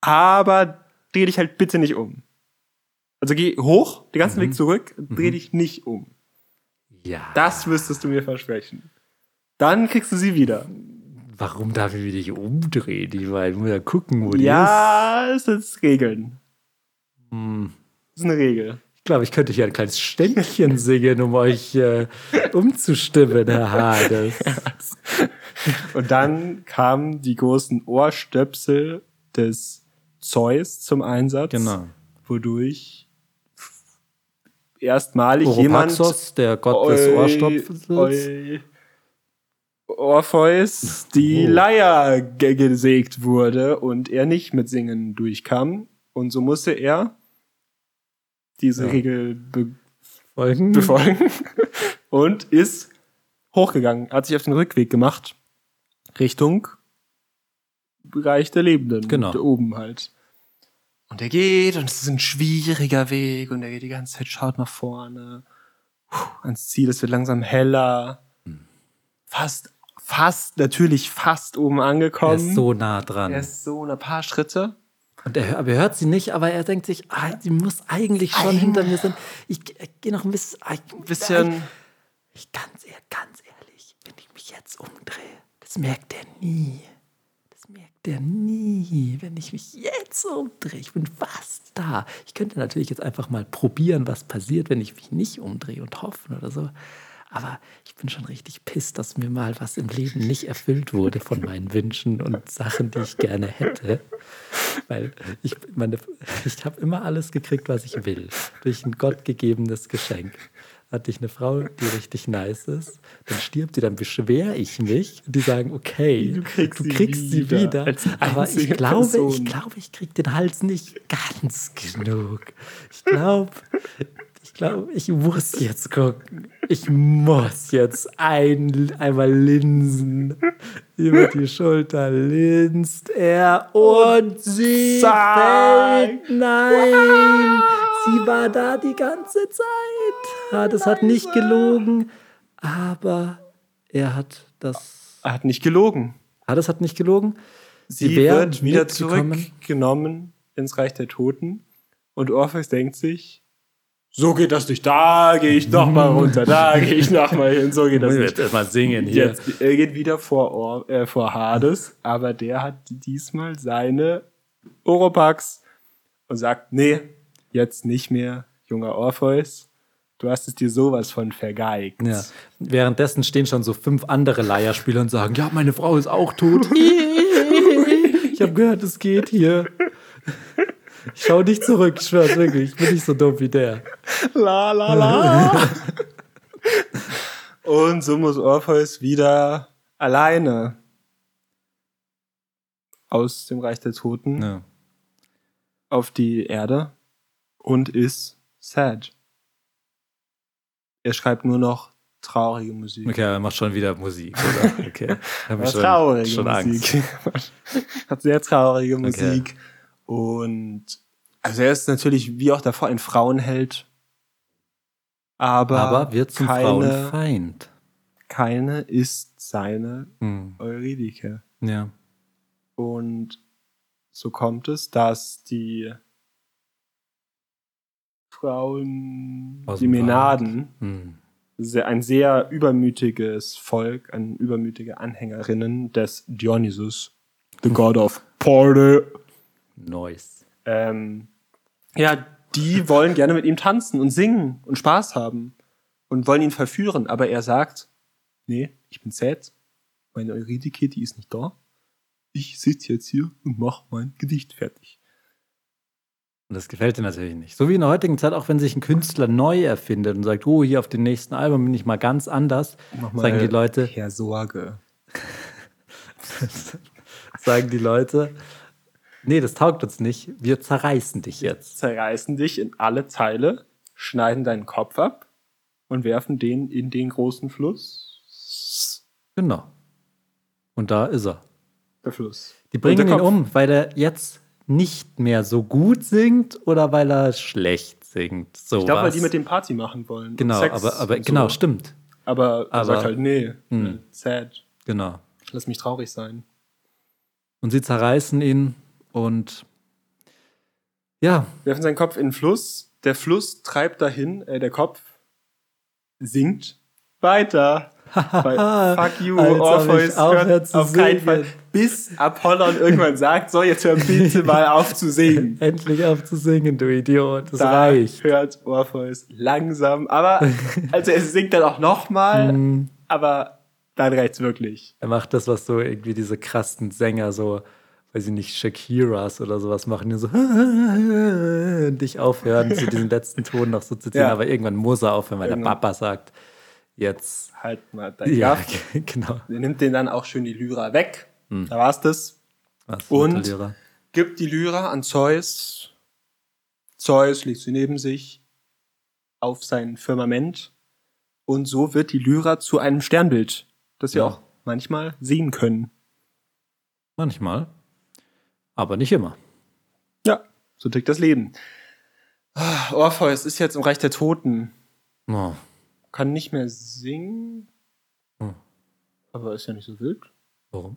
Aber dreh dich halt bitte nicht um. Also geh hoch, den ganzen Weg zurück, dreh dich nicht um. Ja. Das müsstest du mir versprechen. Dann kriegst du sie wieder. Warum darf ich mich nicht umdrehen? Ich meine, muss ja gucken, wo die ist. Ja, es sind Regeln. Hm. Das ist eine Regel. Ich glaube, ich könnte hier ein kleines Ständchen singen, um euch äh, umzustimmen, Herr Hades. Und dann kamen die großen Ohrstöpsel des Zeus zum Einsatz. Genau. Wodurch erstmalig jemand Oropaxos, der Gott des. Eu- Orpheus die Oh. Leier ge gesägt wurde und er nicht mit Singen durchkam. Und so musste er diese Ja. Regel be Folgen. befolgen und ist hochgegangen, hat sich auf den Rückweg gemacht Richtung Bereich der Lebenden. Genau. Da oben halt. Und er geht und es ist ein schwieriger Weg und er geht die ganze Zeit, schaut nach vorne Puh, ans Ziel, es wird langsam heller. Hm. Fast, fast, natürlich fast oben Er angekommen. ist so nah dran. er ist so ein paar Schritte. Und er, aber er hört sie nicht, aber er denkt sich, ah, sie muss eigentlich schon Ein- hinter mir sein. Ich, ich gehe noch ein bisschen. ah, Ein bisschen. Ich ganz, ehr- ganz ehrlich, wenn ich mich jetzt umdrehe, das merkt er nie. Das merkt er nie, wenn ich mich jetzt umdrehe. Ich bin fast da. Ich könnte natürlich jetzt einfach mal probieren, was passiert, wenn ich mich nicht umdrehe und hoffen oder so. Aber ich bin schon richtig piss, dass mir mal was im Leben nicht erfüllt wurde von meinen Wünschen und Sachen, die ich gerne hätte. Weil ich meine, ich habe immer alles gekriegt, was ich will. Durch ein gottgegebenes Geschenk. Hatte ich eine Frau, die richtig nice ist, dann stirbt die, dann beschwere ich mich und die sagen, okay, Du kriegst sie sie wieder wieder. als Aber ich glaube, ich Person. glaube, ich krieg den Hals nicht ganz genug. Ich glaube, ich glaube, ich muss jetzt gucken. Ich muss jetzt ein, einmal linsen. Über die Schulter linst er und sie zack. fällt. Nein, sie war da die ganze Zeit. Ja, das hat nicht gelogen, aber er hat das. Er hat nicht gelogen. Ah, das hat nicht gelogen. Sie wär wird wieder zurückgenommen ins Reich der Toten. Und Orpheus denkt sich, so geht das nicht. Da gehe ich noch mal runter. Da gehe ich noch mal hin. So geht das nicht. erstmal singen Jetzt, er geht wieder vor, Or äh, vor Hades, aber der hat diesmal seine Oropax und sagt, nee, jetzt nicht mehr, junger Orpheus. Du hast es dir sowas von vergeigt. Ja. Währenddessen stehen schon so fünf andere Leierspieler und sagen, ja, meine Frau ist auch tot. ich habe gehört, es geht hier. Schau nicht zurück, ich schwör's wirklich. Ich bin nicht so dumm wie der. La la la. und so muss Orpheus wieder alleine aus dem Reich der Toten Ja. auf die Erde und ist sad. Er schreibt nur noch traurige Musik. Okay, er macht schon wieder Musik, oder? Okay. Hab ich schon, traurige schon Angst. Musik. Hat sehr traurige Musik. Und also er ist natürlich wie auch davor ein Frauenheld. Aber, Aber wird zum keine, Frauenfeind. keine ist seine Hm. Eurydike. Ja. Und so kommt es, dass die Frauen, Aus die Menaden, Hm. ein sehr übermütiges Volk, ein übermütige Anhängerinnen des Dionysus, the god of party. Nice. Ähm, ja, die wollen gerne mit ihm tanzen und singen und Spaß haben und wollen ihn verführen, aber er sagt, nee, ich bin sad, meine Eurydike, die ist nicht da. Ich sitze jetzt hier und mach mein Gedicht fertig. Und das gefällt dir natürlich nicht. So wie in der heutigen Zeit, auch wenn sich ein Künstler neu erfindet und sagt, oh, hier auf dem nächsten Album bin ich mal ganz anders, mal sagen die Leute, Herr Sorge. sagen die Leute, nee, das taugt uns nicht, wir zerreißen dich jetzt. Zerreißen dich in alle Teile, schneiden deinen Kopf ab und werfen den in den großen Fluss. Genau. Und da ist er. Der Fluss. Die bringen ihn um, weil er jetzt nicht mehr so gut singt oder weil er schlecht singt. So Ich glaube, weil die mit dem Party machen wollen. Genau, Sex aber, aber genau, so. stimmt. Aber er Aber- sagt halt, nee, Hm. sad. Genau. Lass mich traurig sein. Und sie zerreißen ihn und ja, Werfen seinen Kopf in den Fluss. Der Fluss treibt dahin, äh, der Kopf sinkt weiter. Fuck you, Als Orpheus hört auf keinen singen. Fall. Bis Apollon irgendwann sagt, so, jetzt hör bitte mal auf zu singen. endlich auf zu singen, du Idiot. Das Da reicht. hört Orpheus langsam, aber also er singt dann auch nochmal, Mm, aber dann reicht's wirklich. Er macht das, was so irgendwie diese krassen Sänger so, weiß ich nicht, Shakiras oder sowas machen, die so und dich aufhören, zu diesem letzten Ton noch so zu ziehen. Ja. Aber irgendwann muss er aufhören, weil der Irgendwann. Papa sagt, jetzt. Halt mal dein Ja, Kraft. genau. Er nimmt den dann auch schön die Lyra weg. Hm. Da war's das. Was, Und? Gibt die Lyra an Zeus. Zeus legt sie neben sich auf sein Firmament. Und so wird die Lyra zu einem Sternbild, das wir Ja. auch manchmal sehen können. Manchmal. Aber nicht immer. Ja, so tickt das Leben. Ah, Orpheus ist jetzt im Reich der Toten. Oh. Kann nicht mehr singen. Hm. Aber ist ja nicht so wild. Warum?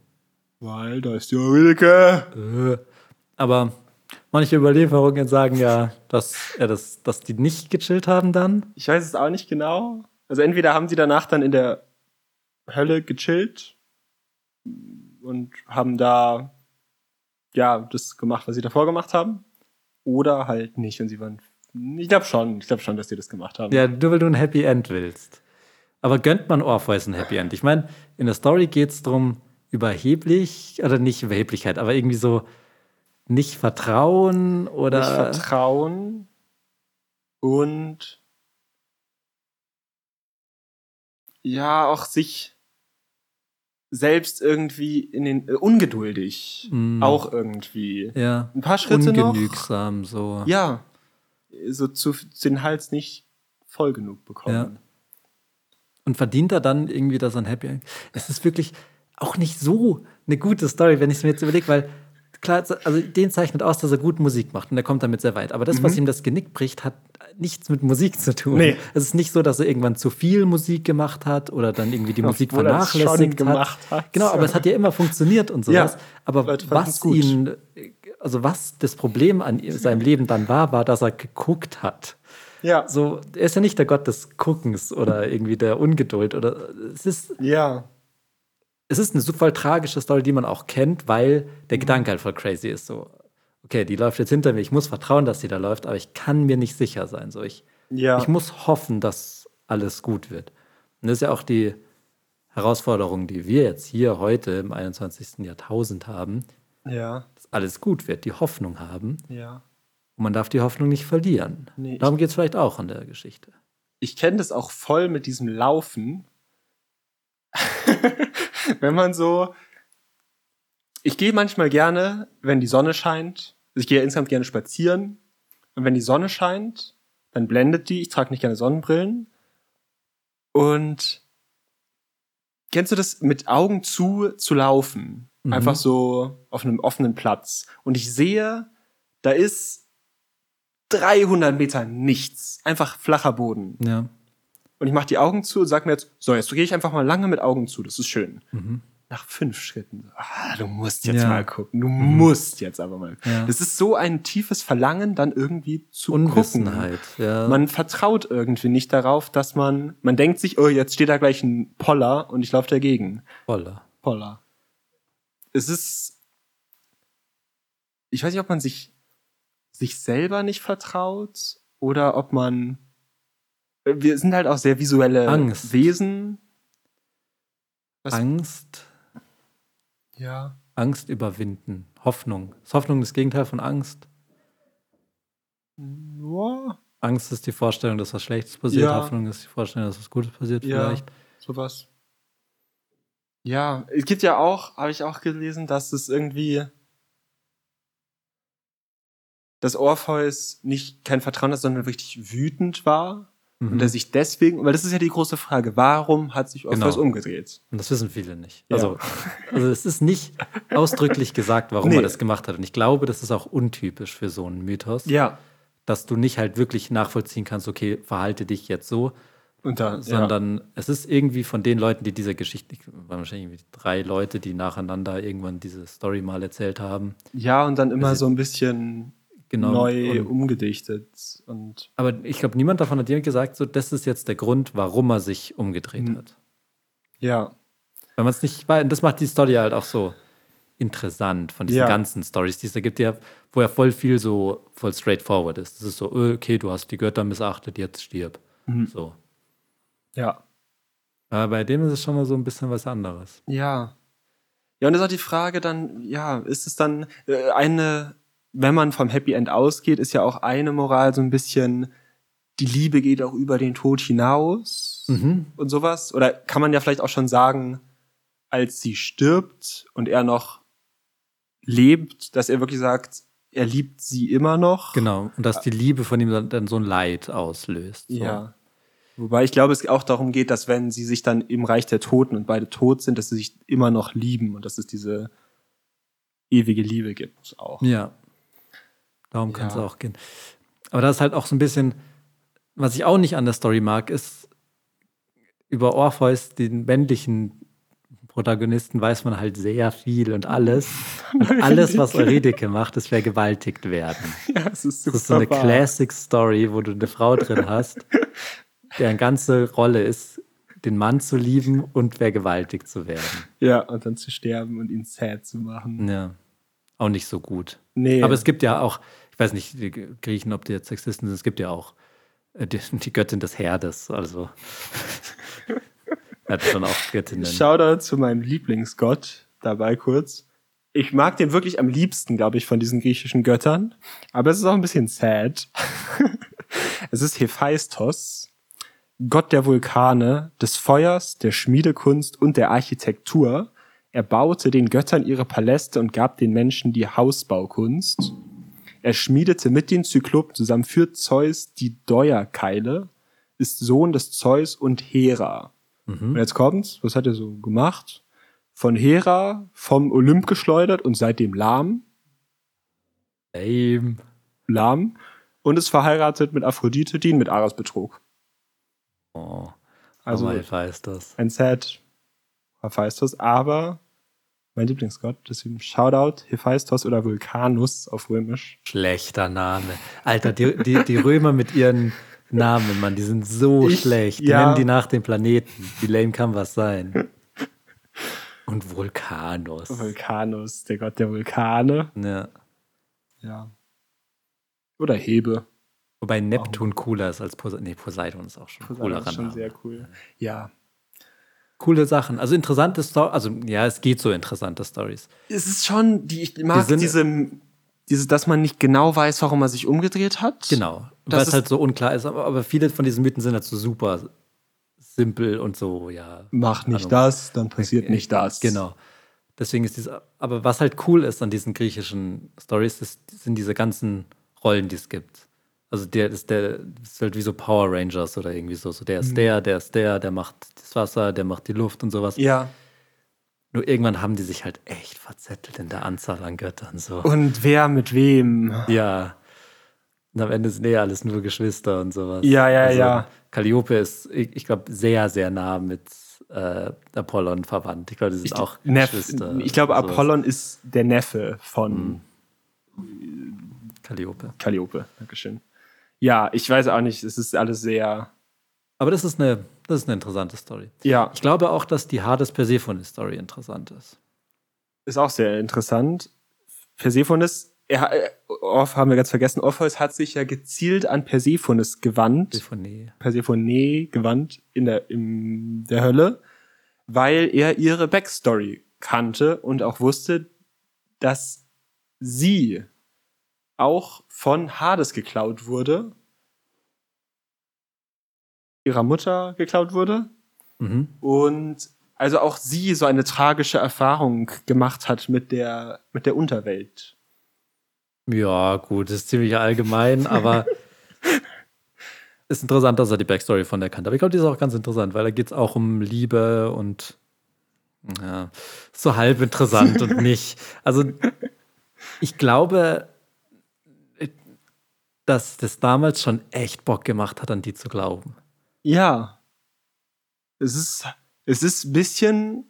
Weil da ist die Eurydike. Äh. Aber manche Überlieferungen sagen ja, dass, er das, dass die nicht gechillt haben dann. Ich weiß es auch nicht genau. Also entweder haben sie danach dann in der Hölle gechillt und haben da ja das gemacht, was sie davor gemacht haben. Oder halt nicht. Und sie waren. Ich glaube schon, ich glaube schon, dass die das gemacht haben. Ja, nur weil du ein Happy End willst. Aber gönnt man Orpheus ein Happy End? Ich meine, in der Story geht es darum, überheblich, oder nicht Überheblichkeit, aber irgendwie so nicht Vertrauen oder. Nicht Vertrauen und ja, auch sich selbst irgendwie in den äh, ungeduldig Mm. auch irgendwie. ja, Ein paar Schritte noch. ungenügsam so. Ja, so zu den Hals nicht voll genug bekommen. Und verdient er dann irgendwie das ein Happy End? Es ist wirklich auch nicht so eine gute Story, wenn ich es mir jetzt überlege, weil klar, also den zeichnet aus, dass er gut Musik macht und er kommt damit sehr weit. Aber das, was ihm das Genick bricht, hat nichts mit Musik zu tun. Mhm. Nee. Es ist nicht so, dass er irgendwann zu viel Musik gemacht hat oder dann irgendwie die Musik Obwohl er vernachlässigt gemacht hat. Genau, aber es hat ja immer funktioniert und sowas. Ja, aber was ihn, also was das Problem an seinem Leben dann war, war, dass er geguckt hat. Ja. So, er ist ja nicht der Gott des Guckens oder irgendwie der Ungeduld oder es ist, Ja. Es ist eine voll tragische Story, die man auch kennt, weil der Mhm. Gedanke halt voll crazy ist. So, okay, die läuft jetzt hinter mir, ich muss vertrauen, dass sie da läuft, aber ich kann mir nicht sicher sein. So, ich, Ja. ich muss hoffen, dass alles gut wird. Und das ist ja auch die Herausforderung, die wir jetzt hier heute im 21. Jahrtausend haben, ja. dass alles gut wird, die Hoffnung haben. Ja. Und man darf die Hoffnung nicht verlieren. Nee, Darum geht es vielleicht auch in der Geschichte. ich kenne das auch voll mit diesem Laufen. Wenn man so. Ich gehe manchmal gerne, wenn die Sonne scheint. Also ich gehe ja insgesamt gerne spazieren. Und wenn die Sonne scheint, dann blendet die. Ich trage nicht gerne Sonnenbrillen. Und kennst du das mit Augen zu zu laufen? Mhm. Einfach so auf einem offenen Platz. Und ich sehe, da ist 300 Meter nichts. Einfach flacher Boden. Ja. Und ich mache die Augen zu und sag mir jetzt, so, jetzt gehe ich einfach mal lange mit Augen zu, das ist schön. Mhm. Nach fünf Schritten, ah, du musst jetzt Ja. Mhm. mal gucken, du musst jetzt aber mal. Ja. Das ist so ein tiefes Verlangen, dann irgendwie zu Unwissenheit. Ja. gucken. Man vertraut irgendwie nicht darauf, dass man, man denkt sich, oh, jetzt steht da gleich ein Poller und ich laufe dagegen. voller. Poller. Es ist, ich weiß nicht, ob man sich, sich selber nicht vertraut oder ob man, wir sind halt auch sehr visuelle Angst. Wesen. Was- Angst, Ja. Angst überwinden. Hoffnung. Ist Hoffnung das Gegenteil von Angst? Ja, Angst ist die Vorstellung, dass was Schlechtes passiert. Ja. Hoffnung ist die Vorstellung, dass was Gutes passiert Ja. vielleicht. sowas. Ja, es gibt ja auch, habe ich auch gelesen, dass es irgendwie dass Orpheus nicht kein Vertrauen hat, sondern richtig wütend war Mhm. und er sich deswegen, weil das ist ja die große Frage, warum hat sich Orpheus Genau. umgedreht? Und das wissen viele nicht. Ja. Also, also es ist nicht ausdrücklich gesagt, warum Nee. er das gemacht hat. Und ich glaube, das ist auch untypisch für so einen Mythos, Ja. dass du nicht halt wirklich nachvollziehen kannst, okay, verhalte dich jetzt so, Und da, sondern es ist irgendwie von den Leuten, die diese Geschichte, waren wahrscheinlich drei Leute, die nacheinander irgendwann diese Story mal erzählt haben. ja, und dann immer so ein bisschen Genau. neu Und, umgedichtet und aber ich glaube, niemand davon hat dir gesagt, so, das ist jetzt der Grund, warum er sich umgedreht Mhm. hat. ja, Wenn man es nicht weiß, und das macht die Story halt auch so interessant von diesen Ja. ganzen Stories, die es da gibt, ja, wo ja voll viel so voll straightforward ist. Das ist so, äh, okay, du hast die Götter missachtet, jetzt stirb. Mhm. So. ja. Aber bei dem ist es schon mal so ein bisschen was anderes. Ja. Ja, und das ist auch die Frage dann, ja, ist es dann äh, eine, wenn man vom Happy End ausgeht, ist ja auch eine Moral so ein bisschen, die Liebe geht auch über den Tod hinaus Mhm. und sowas? Oder kann man ja vielleicht auch schon sagen, als sie stirbt und er noch lebt, dass er wirklich sagt, er liebt sie immer noch? Genau. Und dass die Liebe von ihm dann, so ein Leid auslöst. So. Ja. Wobei ich glaube, es auch darum geht, dass wenn sie sich dann im Reich der Toten und beide tot sind, dass sie sich immer noch lieben und dass es diese ewige Liebe gibt auch. Ja. Darum kann es Ja. auch gehen. Aber das ist halt auch so ein bisschen, was ich auch nicht an der Story mag, ist, über Orpheus, den männlichen Protagonisten, weiß man halt sehr viel und alles. Und alles, was Eurydike macht, ist vergewaltigt werden. Ja, es ist super Das ist so eine wahr. Classic Story, wo du eine Frau drin hast, deren ganze Rolle ist, den Mann zu lieben und vergewaltigt zu werden. Ja, und dann zu sterben und ihn sad zu machen. Ja. Auch nicht so gut. Nee. Aber es gibt ja auch, ich weiß nicht, die Griechen, ob die jetzt Sexisten sind, es gibt ja auch äh, die, die Göttin des Herdes. Also hat schon auch Göttinnen. Shoutout zu meinem Lieblingsgott dabei kurz. Ich mag den wirklich am liebsten, glaube ich, von diesen griechischen Göttern. Aber es ist auch ein bisschen sad. es ist Hephaistos, Gott der Vulkane, des Feuers, der Schmiedekunst und der Architektur. Er baute den Göttern ihre Paläste und gab den Menschen die Hausbaukunst. Er schmiedete mit den Zyklopen zusammen für Zeus die Deuerkeile, ist Sohn des Zeus und Hera. Und jetzt kommt's, was hat er so gemacht? Von Hera vom Olymp geschleudert und seitdem lahm, Lame. lahm und ist verheiratet mit Aphrodite, die ihn mit Ares betrug. Oh. Also- weiß das. Ein Sad Hephaistos, aber mein Lieblingsgott, deswegen Shoutout Hephaistos oder Vulcanus auf Römisch. Schlechter Name. Alter, die, die, die Römer mit ihren Namen, Mann, die sind so Ich- schlecht. Die ja. nennen die nach dem Planeten. Wie lame kann was sein? Und Vulkanus. Vulcanus, der Gott der Vulkane. Ja. Ja. Oder Hebe. Wobei Neptun cooler ist als Poseidon. Nee, Poseidon ist auch schon ein cooler Das ist schon Name. sehr cool. Ja. Coole Sachen. Also interessante Stories. Also ja, es geht so interessante Stories. Es ist schon, die, ich mag sind- diese, diese, dass man nicht genau weiß, warum er sich umgedreht hat. Genau. Das Weil es halt so unklar ist. Aber, aber viele von diesen Mythen sind halt so super simpel und so, ja. Mach nicht Ahnung. das, dann passiert nicht das. Genau. Deswegen ist dieses, aber was halt cool ist an diesen griechischen Stories, ist, sind diese ganzen Rollen, die es gibt. Also der ist der ist halt wie so Power Rangers oder irgendwie so. so Mhm. der ist der, der ist der, der macht das Wasser, der macht die Luft und sowas. Ja. Nur irgendwann haben die sich halt echt verzettelt in der Anzahl an Göttern. So. Und wer mit wem? Ja. Und am Ende sind eh alles nur Geschwister und sowas. Ja, ja, also, ja. Calliope ist, ich, ich glaube, sehr, sehr nah mit äh, Apollon verwandt. Ich glaube, die sind Ich, auch Neff, Geschwister. ich glaube. Apollon ist der Neffe von Calliope. Calliope. Dankeschön. Ja, ich weiß auch nicht, es ist alles sehr. Aber das ist eine, das ist eine interessante Story. Ja, Ich glaube auch, dass die Hades Persephone-Story interessant ist. ist auch sehr interessant. Persephones, er, äh, Orph haben wir ganz vergessen, Orpheus hat sich ja gezielt an Persephones gewandt. Persephone. Persephone gewandt in der, in der Hölle, weil er ihre Backstory kannte und auch wusste, dass sie auch von Hades geklaut wurde, ihrer Mutter geklaut wurde Mhm. und also auch sie so eine tragische Erfahrung gemacht hat mit der, mit der Unterwelt. Ja, gut, das ist ziemlich allgemein, aber ist interessant, dass er die Backstory von der kannte. Aber ich glaube, die ist auch ganz interessant, weil da geht es auch um Liebe und ja, so halb interessant und nicht. Also, ich glaube, dass das damals schon echt Bock gemacht hat, an die zu glauben. Ja. Es ist, es ist ein bisschen.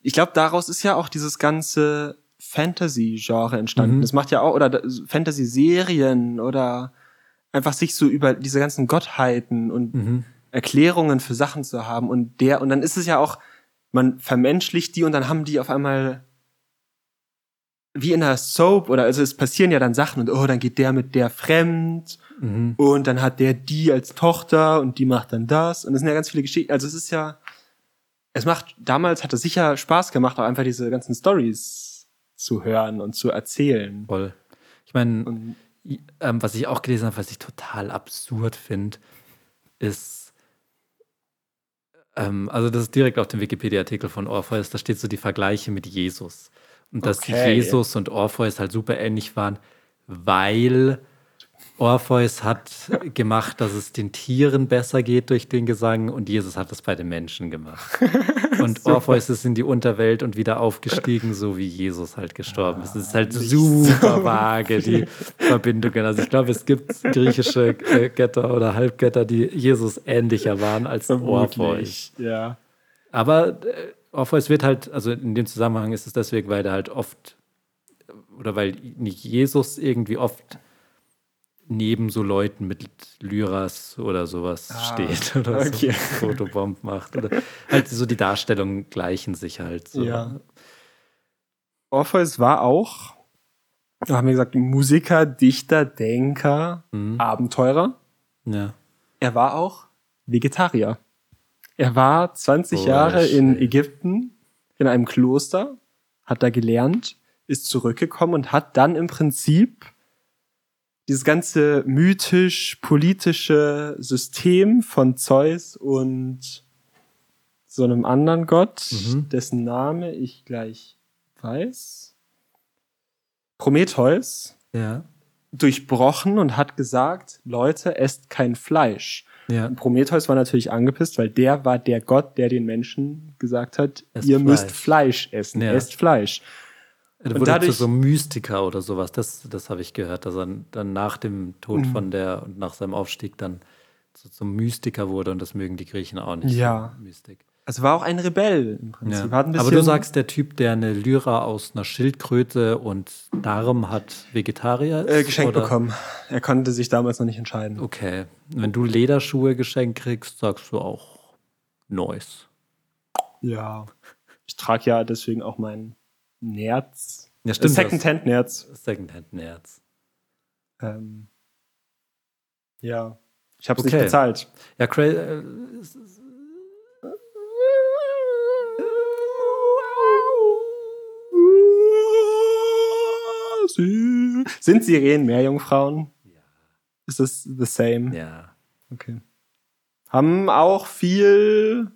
Ich glaube, daraus ist ja auch dieses ganze Fantasy-Genre entstanden. Mhm. Das macht ja auch, oder Fantasy-Serien oder einfach sich so über diese ganzen Gottheiten und Mhm. Erklärungen für Sachen zu haben und der, und dann ist es ja auch, man vermenschlicht die und dann haben die auf einmal wie in einer Soap oder also es passieren ja dann Sachen und oh, dann geht der mit der fremd Mhm. und dann hat der die als Tochter und die macht dann das. Und es sind ja ganz viele Geschichten. Also es ist ja, es macht, damals hat es sicher Spaß gemacht, auch einfach diese ganzen Stories zu hören und zu erzählen. Voll. Ich meine, ähm, was ich auch gelesen habe, was ich total absurd finde, ist, ähm, also das ist direkt auf dem Wikipedia-Artikel von Orpheus, da steht so die Vergleiche mit Jesus. Und dass Okay. Jesus und Orpheus halt super ähnlich waren, weil Orpheus hat gemacht, dass es den Tieren besser geht durch den Gesang und Jesus hat es bei den Menschen gemacht. Und Orpheus ist in die Unterwelt und wieder aufgestiegen, so wie Jesus halt gestorben ist. Es ist halt super vage, die Verbindungen. Also ich glaube, es gibt griechische äh, Götter oder Halbgötter, die Jesus ähnlicher waren als Orpheus. vermutlich, ja. Aber äh, Orpheus wird halt, also in dem Zusammenhang ist es deswegen, weil der halt oft, oder weil nicht Jesus irgendwie oft neben so Leuten mit Lyras oder sowas Ah, steht oder okay. so Fotobomb macht. Oder halt so die Darstellungen gleichen sich halt so. Ja. Orpheus war auch, haben wir gesagt, Musiker, Dichter, Denker, Mhm. Abenteurer. ja. Er war auch Vegetarier. Er war 20 Oh, Jahre in. Ägypten in einem Kloster, hat da gelernt, ist zurückgekommen und hat dann im Prinzip dieses ganze mythisch-politische System von Zeus und so einem anderen Gott, Mhm. dessen Name ich gleich weiß, Prometheus, Ja. durchbrochen und hat gesagt, Leute, esst kein Fleisch. Ja. Und Prometheus war natürlich angepisst, weil der war der Gott, der den Menschen gesagt hat, Esst ihr Fleisch. müsst Fleisch essen, Ja. esst Fleisch. Er Und wurde dadurch- zu so Mystiker oder sowas. Das, das habe ich gehört, dass er dann nach dem Tod Mhm. von der und nach seinem Aufstieg dann zu, zum Mystiker wurde und das mögen die Griechen auch nicht. Ja. So Mystik. Also war auch ein Rebell im Prinzip. Ja. Aber du sagst, der Typ, der eine Lyra aus einer Schildkröte und Darm hat, Vegetarier ist? äh, geschenkt oder? bekommen. Er konnte sich damals noch nicht entscheiden. Okay. Wenn du Lederschuhe geschenkt kriegst, sagst du auch Neues. Ja. Ich trage ja deswegen auch mein Nerz. Ja, Äh, stimmt. Secondhand-Nerz. Secondhand-Nerz. Ähm, ja. Ich habe es Okay. nicht bezahlt. Ja, cra Sind Sirenen Meerjungfrauen? Ja. Ist es the same? ja. Okay. Haben auch viel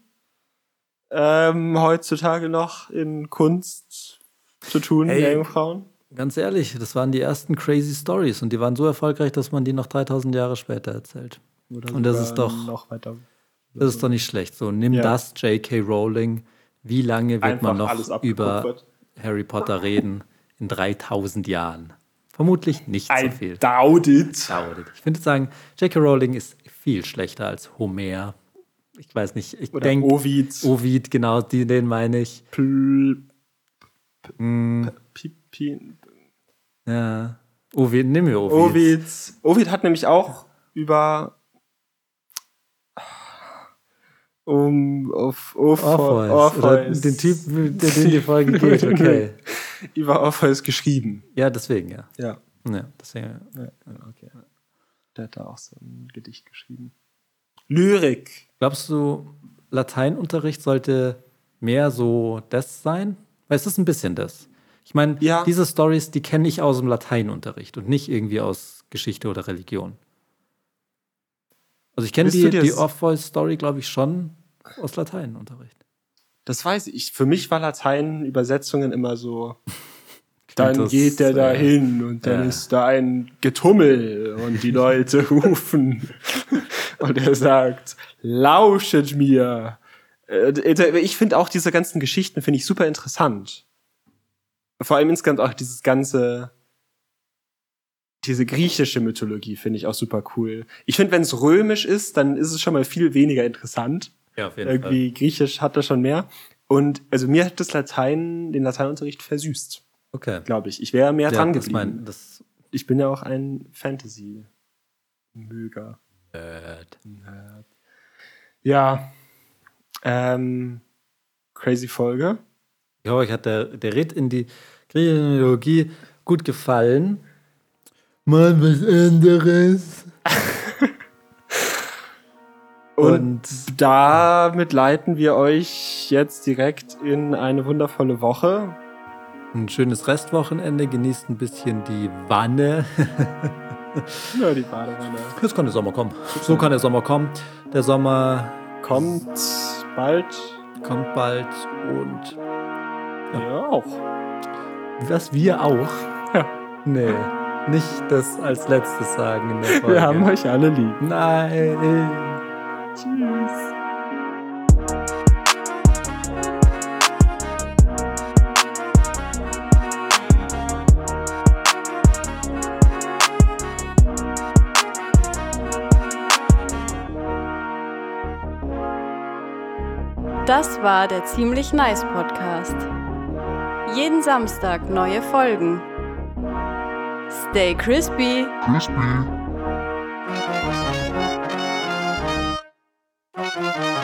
ähm, heutzutage noch in Kunst zu tun, Ey. Meerjungfrauen? Ganz ehrlich, das waren die ersten crazy Stories und die waren so erfolgreich, dass man die noch 3000 Jahre später erzählt. Oder Und das ist doch- noch weiter. Das ist doch nicht schlecht. So, nimm Ja. das, J.K. Rowling. Wie lange wird Einfach man noch über. Harry Potter reden? In 3000 Jahren. Vermutlich nicht so I viel. doubt it. Dauert. Ich würde sagen, J.K. Rowling ist viel schlechter als Homer. Ich weiß nicht, ich denke, Ovid. Ovid, genau, die, den meine ich. Pl- Hm, ja. Ovid, nimm mir Ovid. Ovid. Ovid hat nämlich auch über um auf Orpheus. Orpheus, Oder den Typ, der den die Folge geht, okay. über Orpheus geschrieben. Ja, deswegen, ja. Ja. ja deswegen, ja okay. Der hat da auch so ein Gedicht geschrieben. Lyrik. Glaubst du, Lateinunterricht sollte mehr so das sein? Weil es ist ein bisschen das. Ich meine, Ja. diese Stories, die kenne ich aus dem Lateinunterricht und nicht irgendwie aus Geschichte oder Religion. Also ich kenne die, die Orpheus-Story, glaube ich, schon aus Lateinunterricht. Das weiß ich. Für mich war Latein Übersetzungen immer so. Dann das, geht der da äh, hin und dann ja. ist da ein Getummel und die Leute rufen und er sagt, lauschet mir. Äh, Ich finde auch diese ganzen Geschichten finde ich super interessant. Vor allem insgesamt auch dieses ganze, diese griechische Mythologie finde ich auch super cool. Ich finde, wenn es römisch ist, dann ist es schon mal viel weniger interessant Ja, auf jeden irgendwie Griechisch hat er schon mehr. Und also mir hat das Latein, den Lateinunterricht versüßt, Okay. glaube ich. Ich wäre mehr Ja, dran das geblieben. mein, das ich bin ja auch ein Fantasy-Möger. Nerd. Ja. Ähm, crazy Folge. Ich hoffe, euch hat der, der Ritt in die griechische Mythologie gut gefallen. Mal was anderes. Und, damit leiten wir euch jetzt direkt in eine wundervolle Woche. Ein schönes Restwochenende, genießt ein bisschen die Wanne. Ja, die Badewanne. Jetzt kann der Sommer kommen. So kann der Sommer kommen. Der Sommer Kommt bald. kommt bald und Ja, auch. was wir auch. Ja. Nee, nicht das als letztes sagen in der Folge. Wir haben euch alle lieb. Nein. Tschüss. Das war der Ziemlich Nice Podcast. Jeden Samstag neue Folgen. Stay crispy. Crispy. Thank you.